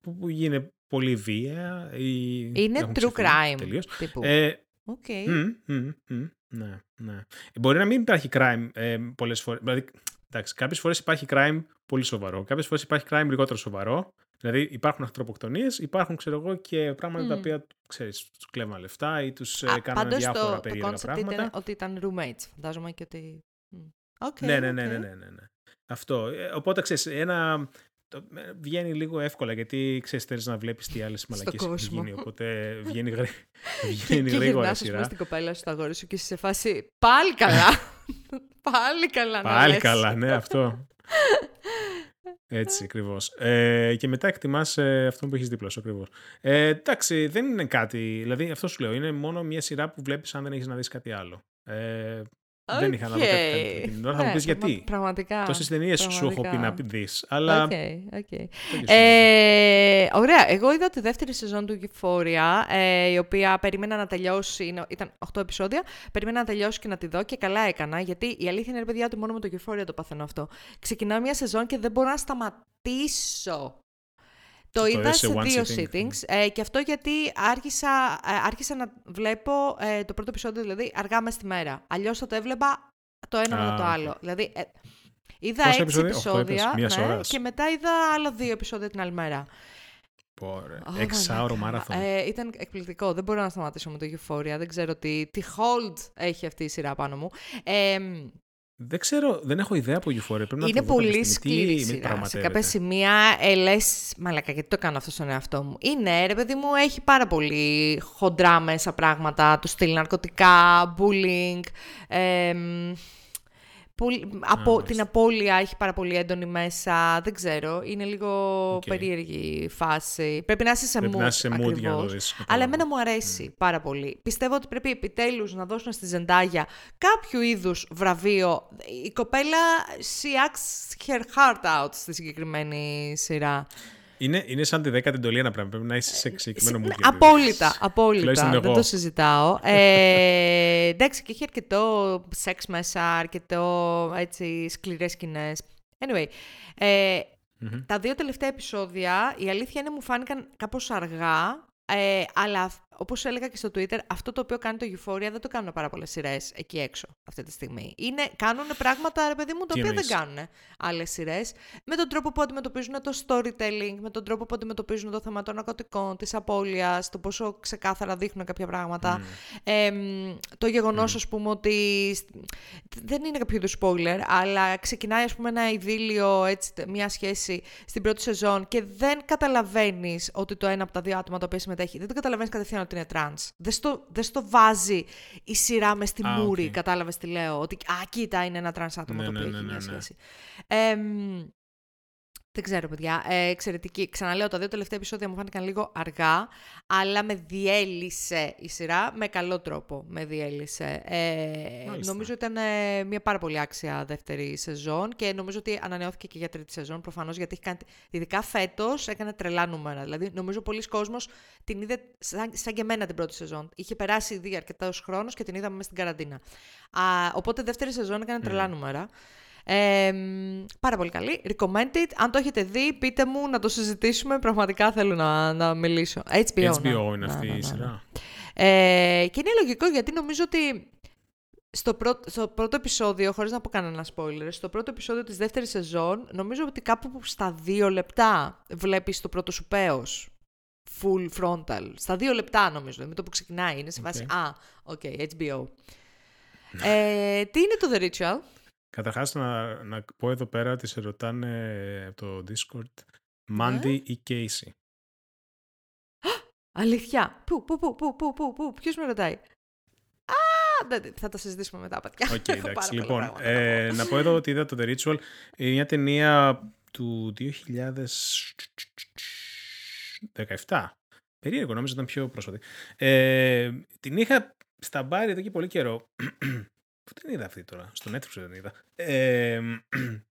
που, γίνεται πολύ βία. Ή είναι true crime. Τελείως. Τύπου. Ε, okay. mm, mm, mm, ναι, ναι. Μπορεί να μην υπάρχει crime ε, πολλές φορές. Δηλαδή, εντάξει, κάποιες φορές υπάρχει crime πολύ σοβαρό. Κάποιες φορές υπάρχει crime λιγότερο σοβαρό. Δηλαδή υπάρχουν ανθρωποκτονίες, υπάρχουν ξέρω εγώ και πράγματα mm. τα οποία ξέρεις, τους κλέβαν λεφτά ή τους Α, κάνανε διάφορα το, περίεργα το πράγματα. Ήταν ότι ήταν roommates, φαντάζομαι και ότι... Okay, ναι, ναι, ναι, ναι, ναι, ναι, Αυτό. Ε, οπότε ξέρεις, ένα... Το, βγαίνει λίγο εύκολα γιατί ξέρεις θέλεις να βλέπεις τι άλλες μαλακίες έχουν γίνει οπότε βγαίνει, γρή... βγαίνει και, γρήγορα και σειρά. Και στην κοπέλα σου, στο αγόρι σου και είσαι σε φάση πάλι καλά. πάλι καλά Πάλι καλά, ναι αυτό. Έτσι ακριβώς. Ε, και μετά εκτιμάς ε, αυτό που έχεις δίπλα σου ακριβώς. Ε, εντάξει, δεν είναι κάτι. Δηλαδή, αυτό σου λέω. Είναι μόνο μια σειρά που βλέπεις αν δεν έχεις να δεις κάτι άλλο. Ε, Okay. Δεν είχα να δω κάτι την ώρα. Θα μου πεις γιατί. Πραγματικά. Τόσες ταινίες σου έχω πει να δεις. Αλλά. Okay, okay. Ε, ωραία. Εγώ είδα τη δεύτερη σεζόν του Euphoria, ε, η οποία περίμενα να τελειώσει. Ήταν 8 επεισόδια. Περίμενα να τελειώσει και να τη δω και καλά έκανα. Γιατί η αλήθεια είναι, παιδιά, ότι μόνο με το Euphoria το παθαίνω αυτό. Ξεκινάω μια σεζόν και δεν μπορώ να σταματήσω το, είδα σε δύο sittings ε, και αυτό γιατί άρχισα, ε, άρχισα να βλέπω ε, το πρώτο επεισόδιο δηλαδή αργά μέσα στη μέρα. Αλλιώς θα το έβλεπα το ένα μετά το άλλο. Δηλαδή ε, είδα έξι επεισόδια; ναι, και μετά είδα άλλα δύο επεισόδια την άλλη μέρα. Πόρε. Oh, Εξάωρο μάραθον. Ε, ήταν εκπληκτικό. Δεν μπορώ να σταματήσω με το Euphoria. Δεν ξέρω τι, τι hold έχει αυτή η σειρά πάνω μου. Ε, δεν ξέρω, δεν έχω ιδέα από Euphoria. Πρέπει είναι να το πολύ σκληρή σειρά. Σε κάποια σημεία ε, λες, μαλακα, γιατί το κάνω αυτό στον εαυτό μου. Είναι, ρε παιδί μου, έχει πάρα πολύ χοντρά μέσα πράγματα, του στυλ ναρκωτικά, bullying, ε, από, την απώλεια έχει πάρα πολύ έντονη μέσα. Δεν ξέρω. Είναι λίγο okay. περίεργη φάση. Πρέπει να είσαι σε πρέπει mood. Να είσαι σε mood για να το Αλλά εμένα μου αρέσει mm. πάρα πολύ. Πιστεύω ότι πρέπει επιτέλους να δώσουν στη Ζεντάγια κάποιο είδους βραβείο. Η κοπέλα she acts her heart out στη συγκεκριμένη σειρά. Είναι, είναι σαν τη δέκατη εντολή ένα πράγμα. Πρέπει να είσαι σε συγκεκριμένο mood. Απόλυτα, απόλυτα. Δεν το συζητάω. ε, εντάξει, και έχει αρκετό σεξ μέσα, αρκετό έτσι, σκληρές σκηνές. Anyway, ε, τα δύο τελευταία επεισόδια, η αλήθεια είναι μου φάνηκαν κάπως αργά, ε, αλλά Όπως έλεγα και στο Twitter, αυτό το οποίο κάνει το Euphoria δεν το κάνουν πάρα πολλές σειρές εκεί έξω αυτή τη στιγμή. Είναι, κάνουν πράγματα, ρε παιδί μου, τα οποία δεν κάνουν άλλες σειρές. Με τον τρόπο που αντιμετωπίζουν το storytelling, με τον τρόπο που αντιμετωπίζουν το θέμα των ναρκωτικών, της απώλειας, το πόσο ξεκάθαρα δείχνουν κάποια πράγματα. Ε, το γεγονός, mm. ας πούμε, ότι. Δεν είναι κάποιο είδους spoiler, αλλά ξεκινάει, ας πούμε, ένα ειδύλλιο, έτσι, μια σχέση στην πρώτη σεζόν και δεν καταλαβαίνεις ότι το ένα από τα δύο άτομα τα οποία συμμετέχει, δεν το καταλαβαίνεις κατευθείαν ότι είναι τρανς. Δεν στο, δεν στο βάζει η σειρά μες στη μούρη, okay. κατάλαβες τι λέω. Ότι, α, κοίτα, είναι ένα τρανς άτομο ναι, το οποίο ναι, έχει ναι, μια ναι. σχέση. Ε, Δεν ξέρω, παιδιά. Ε, εξαιρετική. Ξαναλέω, τα δύο τελευταία επεισόδια μου φάνηκαν λίγο αργά, αλλά με διέλυσε η σειρά με καλό τρόπο. Με διέλυσε. Ε, νομίζω ήταν ε, μια πάρα πολύ άξια δεύτερη σεζόν και νομίζω ότι ανανεώθηκε και για τρίτη σεζόν προφανώς, γιατί έχει κάνει. Ειδικά φέτος έκανε τρελά νούμερα. Δηλαδή, νομίζω πολλοί κόσμος την είδε σαν, σαν και εμένα την πρώτη σεζόν. Είχε περάσει ήδη αρκετός χρόνος και την είδαμε μέσα στην καραντίνα. Α, οπότε δεύτερη σεζόν έκανε τρελά mm. Νούμερα. Ε, πάρα πολύ καλή. Recommended. Αν το έχετε δει, πείτε μου να το συζητήσουμε. Πραγματικά θέλω να, να μιλήσω. HBO, HBO είναι αυτή η σειρά. Ε, και είναι λογικό γιατί νομίζω ότι στο πρώτο, στο πρώτο επεισόδιο, χωρίς να πω κανένα spoiler, στο πρώτο επεισόδιο της δεύτερης σεζόν, νομίζω ότι κάπου στα δύο λεπτά βλέπεις το πρώτο σου πέος. Full frontal. Στα δύο λεπτά νομίζω, με το που ξεκινάει. Είναι σε φάση, α, OK, okay, HBO. ε, τι είναι το The Ritual? Καταρχάς να, να πω εδώ πέρα ότι σε ρωτάνε από το Discord Maddy ναι. ή Cassie. Αλήθεια. Πού, πού, πού, πού, πού, πού, πού, ποιος με ρωτάει; Α, θα τα συζητήσουμε μετά, παιδιά. OK, okay, εντάξει. λοιπόν, ε, να πω εδώ ότι είδα το The Ritual. Είναι μια ταινία του 2017. Περίεργο, νόμιζα ήταν πιο πρόσφατη. Ε, την είχα στα μπάρι εδώ και πολύ καιρό. Πού την είδα αυτή τώρα, στο Netflix δεν είδα. Ε,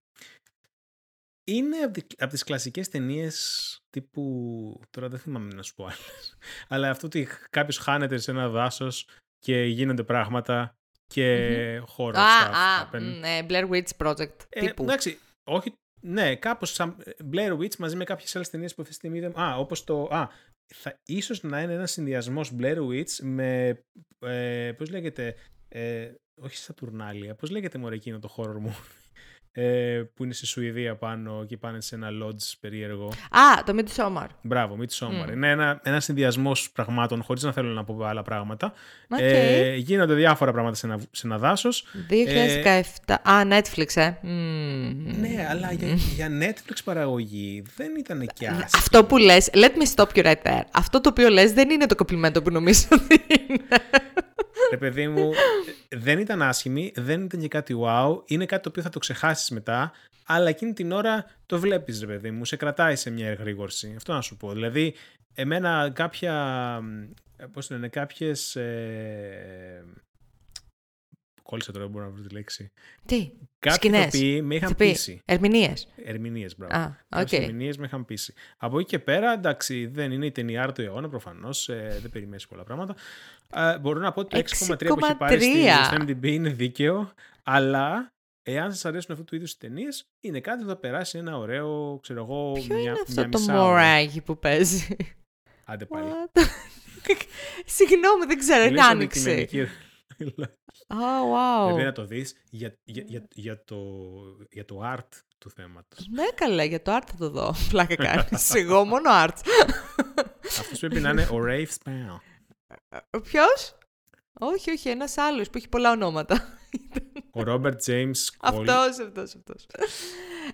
είναι από τις κλασικές ταινίες τύπου, τώρα δεν θυμάμαι να σου πω άλλες, αλλά αυτό ότι κάποιος χάνεται σε ένα δάσος και γίνονται πράγματα και mm-hmm. horror ah, stuff. Ah, ναι, Blair Witch Project ε, τύπου. Εντάξει, όχι, ναι, κάπως σαν Blair Witch μαζί με κάποιες άλλες ταινίες που αυτή τη στιγμή είδαμε. Α, όπως το, α, θα, ίσως να είναι ένας συνδυασμός Blair Witch με, ε, πώς λέγεται, ε, όχι στα τουρνάλια, πώς λέγεται μωρέ εκείνο το horror μου, ε, που είναι στη Σουηδία πάνω και πάνε σε ένα lodge περίεργο. Α, το Midsommar. Μπράβο, Midsommar. Mm. Είναι ένα, ένας συνδυασμός πραγμάτων, χωρίς να θέλω να πω άλλα πράγματα. Okay. Ε, γίνονται διάφορα πράγματα σε ένα, σε ένα δάσος. 2017. Ε, Α, Netflix, ε. Ναι, αλλά για, για Netflix παραγωγή δεν ήταν και άσχημο. Αυτό που λες, let me stop you right there. Αυτό το οποίο λες δεν είναι το κοπλιμέντο που νομίζω ότι είναι. Ρε παιδί μου, δεν ήταν άσχημη, δεν ήταν και κάτι wow, είναι κάτι το οποίο θα το ξεχάσεις μετά, αλλά εκείνη την ώρα το βλέπεις ρε παιδί μου, σε κρατάει σε μια εγρήγορση. Αυτό να σου πω. Δηλαδή, εμένα κάποια, πώς λένε, κάποιες... Ε, κόλλησα τώρα, μπορώ να βρω τη λέξη. Τι, Κάποιοι τοποί με είχαν πείσει. Ερμηνείες. Ερμηνείες, μπράβο. Α, okay. Ερμηνείες με είχαν πείσει. Από εκεί και πέρα, εντάξει, δεν είναι η ταινία του αιώνα προφανώς. Ε, δεν περιμένεις πολλά πράγματα. Ε, μπορώ να πω ότι το 6,3 που έχει πάρει στη MDB είναι δίκαιο, αλλά εάν σας αρέσουν αυτού του είδους οι ταινίες, είναι κάτι που θα περάσει ένα ωραίο, ξέρω εγώ, Ποιο μια, είναι αυτό το μωράκι που παίζει; Άντε πάλι. Συγγνώμη, δεν ξέρω, είναι άνοιξη. Oh, wow. Πρέπει να το δεις για, για, για, για, το, για το art του θέματος. Ναι, καλά, για το art θα το δω. Πλάκα κάνεις. Εγώ μόνο art. Αυτός πρέπει να είναι ο Rafe Spell. Ποιος; Όχι, όχι, ένας άλλος που έχει πολλά ονόματα. Ο Ρόμπερτ James Αυτός, αυτός, αυτός.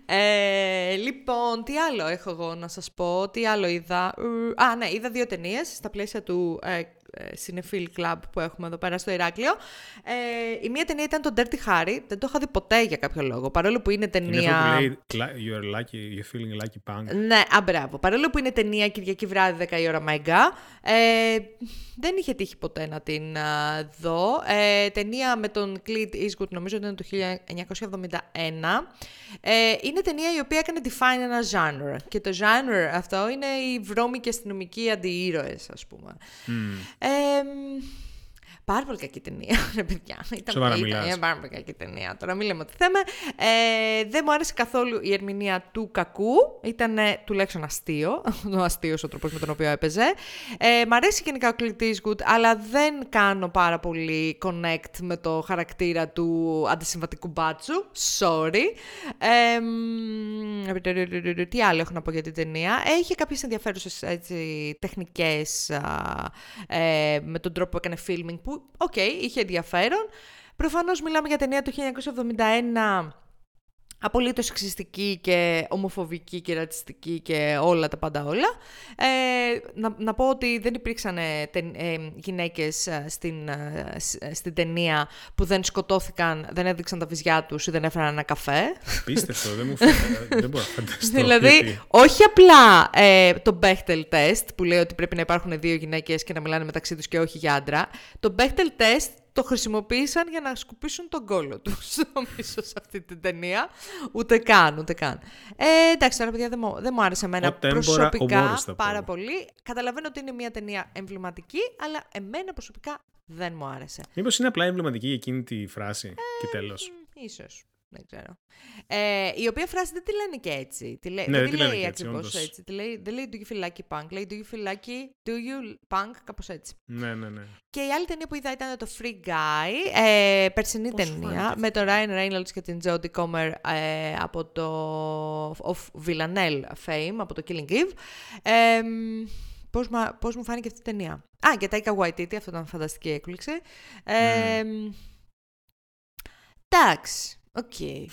Ε, λοιπόν, τι άλλο έχω εγώ να σας πω, τι άλλο είδα. Α, ναι, είδα δύο ταινίες στα πλαίσια του ε, Cinefil Club που έχουμε εδώ πέρα στο Ηράκλειο. Ε, η μία ταινία ήταν το Dirty Harry. Δεν το είχα δει ποτέ για κάποιο λόγο. Παρόλο που είναι ταινία. Είναι αυτό που λέει You're lucky, you're feeling lucky punk. Ναι, α, μπράβο. Παρόλο που είναι ταινία Κυριακή βράδυ 10 η ώρα Μαϊγκά. Ε, δεν είχε τύχει ποτέ να την α, δω. Ε, ταινία με τον Clint Eastwood, νομίζω ότι ήταν το 1971. Ε, είναι ταινία η οποία έκανε define ένα genre. Και το genre αυτό είναι οι βρώμικοι αστυνομικοί αντιήρωες, ας πούμε. Mm. Ε, Πάρα πολύ κακή ταινία, ρε παιδιά. Ήταν, Σοβαρά ήταν, πάρα πολύ κακή ταινία. Τώρα μην λέμε ότι θέμε. Ε, δεν μου άρεσε καθόλου η ερμηνεία του κακού. Ήταν τουλάχιστον αστείο. Ο αστείος ο τρόπος με τον οποίο έπαιζε. Ε, μ' αρέσει γενικά ο Clint Eastwood, αλλά δεν κάνω πάρα πολύ connect με το χαρακτήρα του αντισυμβατικού μπάτσου. Sorry. Ε, τι άλλο έχω να πω για την ταινία; Έχει κάποιες ενδιαφέρουσες τεχνικές ε, με τον τρόπο που έκανε filming που OK, okay, είχε ενδιαφέρον. Προφανώς μιλάμε για ταινία του 1971 απολύτως σεξιστική και ομοφοβική και ρατσιστική και όλα τα πάντα όλα. Ε, να, να πω ότι δεν υπήρξαν ε, ε γυναίκες ε, στην, ε, στην ταινία που δεν σκοτώθηκαν, δεν έδειξαν τα βυζιά τους ή δεν έφεραν ένα καφέ. Πίστευτο, δεν μου φαίνεται, δεν μπορώ να φανταστώ. Δηλαδή, όχι απλά το Bechtel test που λέει ότι πρέπει να υπάρχουν δύο γυναίκες και να μιλάνε μεταξύ τους και όχι για άντρα. Το Bechtel test το χρησιμοποίησαν για να σκουπίσουν τον κόλο τους, νομίζω, σε αυτή την ταινία. Ούτε καν, ούτε καν. Ε, εντάξει, τώρα παιδιά δεν μου, δεν μου άρεσε εμένα προσωπικά πάρα πολύ. Καταλαβαίνω ότι είναι μια ταινία εμβληματική, αλλά εμένα προσωπικά δεν μου άρεσε. Μήπως είναι απλά εμβληματική εκείνη τη φράση ε, και τέλος. Ίσως. Δεν ξέρω. Ε, η οποία φράση δεν τη λένε και έτσι. Τη λέ... ναι, δεν τη λέει ακριβώς έτσι. έτσι. Τη λέει, δεν λέει Do you feel lucky punk; Λέει Do you feel lucky, Do you punk, κάπως έτσι. Ναι, ναι, ναι. Και η άλλη ταινία που είδα ήταν το Free Guy, ε, περσινή Πώς ταινία, φάνηκε. με τον Ryan Reynolds και την Jodie Comer ε, από το of Villanelle fame, από το Killing Eve. Ε, πώς, πώς μου φάνηκε αυτή η ταινία. Α, και Taika Waititi, αυτό ήταν φανταστική έκπληξη. Ε, mm. Εντάξει. OK. Okay.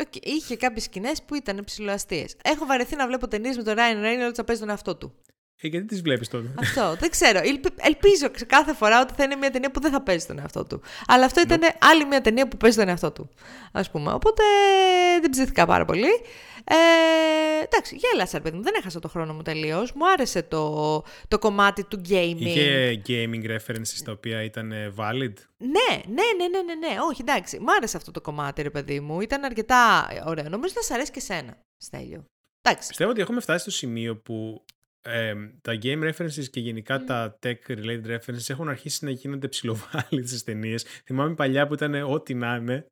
okay. Είχε κάποιες σκηνές που ήταν ψιλοαστείες. Έχω βαρεθεί να βλέπω ταινίες με τον Ryan Reynolds να παίζει τον εαυτό του. Ε, γιατί τις βλέπεις τότε; Αυτό. Δεν ξέρω. Ελπίζω κάθε φορά ότι θα είναι μια ταινία που δεν θα παίζει τον εαυτό του. Αλλά αυτό ήταν άλλη μια ταινία που παίζει τον εαυτό του. Α πούμε. Οπότε δεν ψήθηκα πάρα πολύ. Ε, εντάξει, γέλασα, παιδί μου. Δεν έχασα το χρόνο μου τελείως. Μου άρεσε το, το κομμάτι του gaming. Είχε gaming references τα οποία ήταν valid; Ναι, ναι, ναι, ναι, ναι, ναι. Όχι, εντάξει. Μου άρεσε αυτό το κομμάτι, ρε παιδί μου. Ήταν αρκετά ωραίο. Νομίζω θα σα αρέσει και σένα, Στέλιο. Εντάξει. Πιστεύω ότι έχουμε φτάσει στο σημείο που ε, τα game references και γενικά mm. τα tech related references έχουν αρχίσει να γίνονται ψηλοβάλλοι στις ταινίες. Θυμάμαι παλιά που ήταν ό,τι να είναι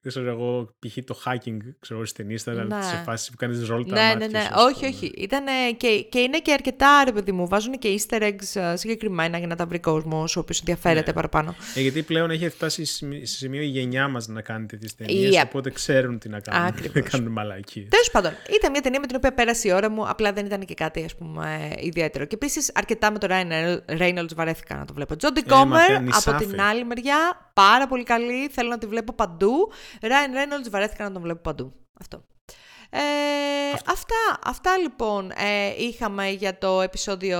δεν ξέρω εγώ, π.χ. το hacking, ξέρω εγώ, στην ήταν ναι. σε φάση που κάνεις ρόλ τα Ναι, ναι, ναι. Όχι, όχι. Ήταν και, και είναι και αρκετά, ρε παιδί μου, βάζουν και easter eggs ε, συγκεκριμένα για να τα βρει κόσμος, ο οποίος ενδιαφέρεται ναι. παραπάνω. Ε, γιατί πλέον έχει φτάσει σε σημείο η γενιά μας να κάνει τέτοιες ταινίες, yep. οπότε ξέρουν τι να κάνουν. Δεν κάνουν μαλακίες. Τέλος πάντων, ήταν μια ταινία με την οποία πέρασε η ώρα μου, απλά δεν ήταν και κάτι ας πούμε, ιδιαίτερο. Και επίσης αρκετά με τον Ryan Reynolds βαρέθηκα να το βλέπω. Jodie Comer από την άλλη μεριά, πάρα πολύ καλή, θέλω να τη βλέπω παντού. Ryan Reynolds βαρέθηκα να τον βλέπω παντού. Αυτό. Ε, αυτά, αυτά λοιπόν ε, είχαμε για το επεισόδιο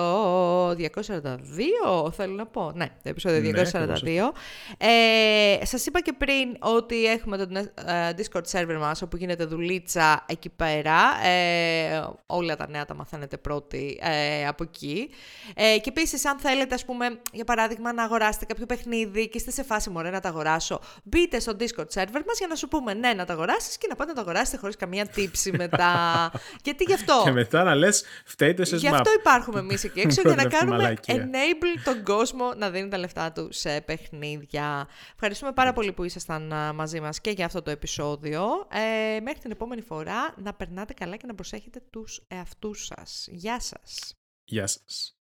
242, θέλω να πω. Ναι, το επεισόδιο 242. Ναι, ε, σας είπα και πριν ότι έχουμε το ε, Discord server μας, όπου γίνεται δουλίτσα εκεί πέρα. Ε, όλα τα νέα τα μαθαίνετε πρώτοι ε, από εκεί. Ε, και επίσης, αν θέλετε, ας πούμε, για παράδειγμα, να αγοράσετε κάποιο παιχνίδι και είστε σε φάση μωρέ να τα αγοράσω, μπείτε στο Discord server μας για να σου πούμε ναι να τα αγοράσεις και να πάτε να τα αγοράσετε χωρίς καμία tips μετά. Γιατί γι' αυτό; Και μετά να λες, φταίτε σε Γι' αυτό υπάρχουμε εμείς εκεί έξω για να κάνουμε enable τον κόσμο να δίνει τα λεφτά του σε παιχνίδια. Ευχαριστούμε πάρα πολύ που ήσασταν μαζί μας και για αυτό το επεισόδιο. Ε, μέχρι την επόμενη φορά να περνάτε καλά και να προσέχετε τους εαυτούς σας. Γεια σας. Γεια σας.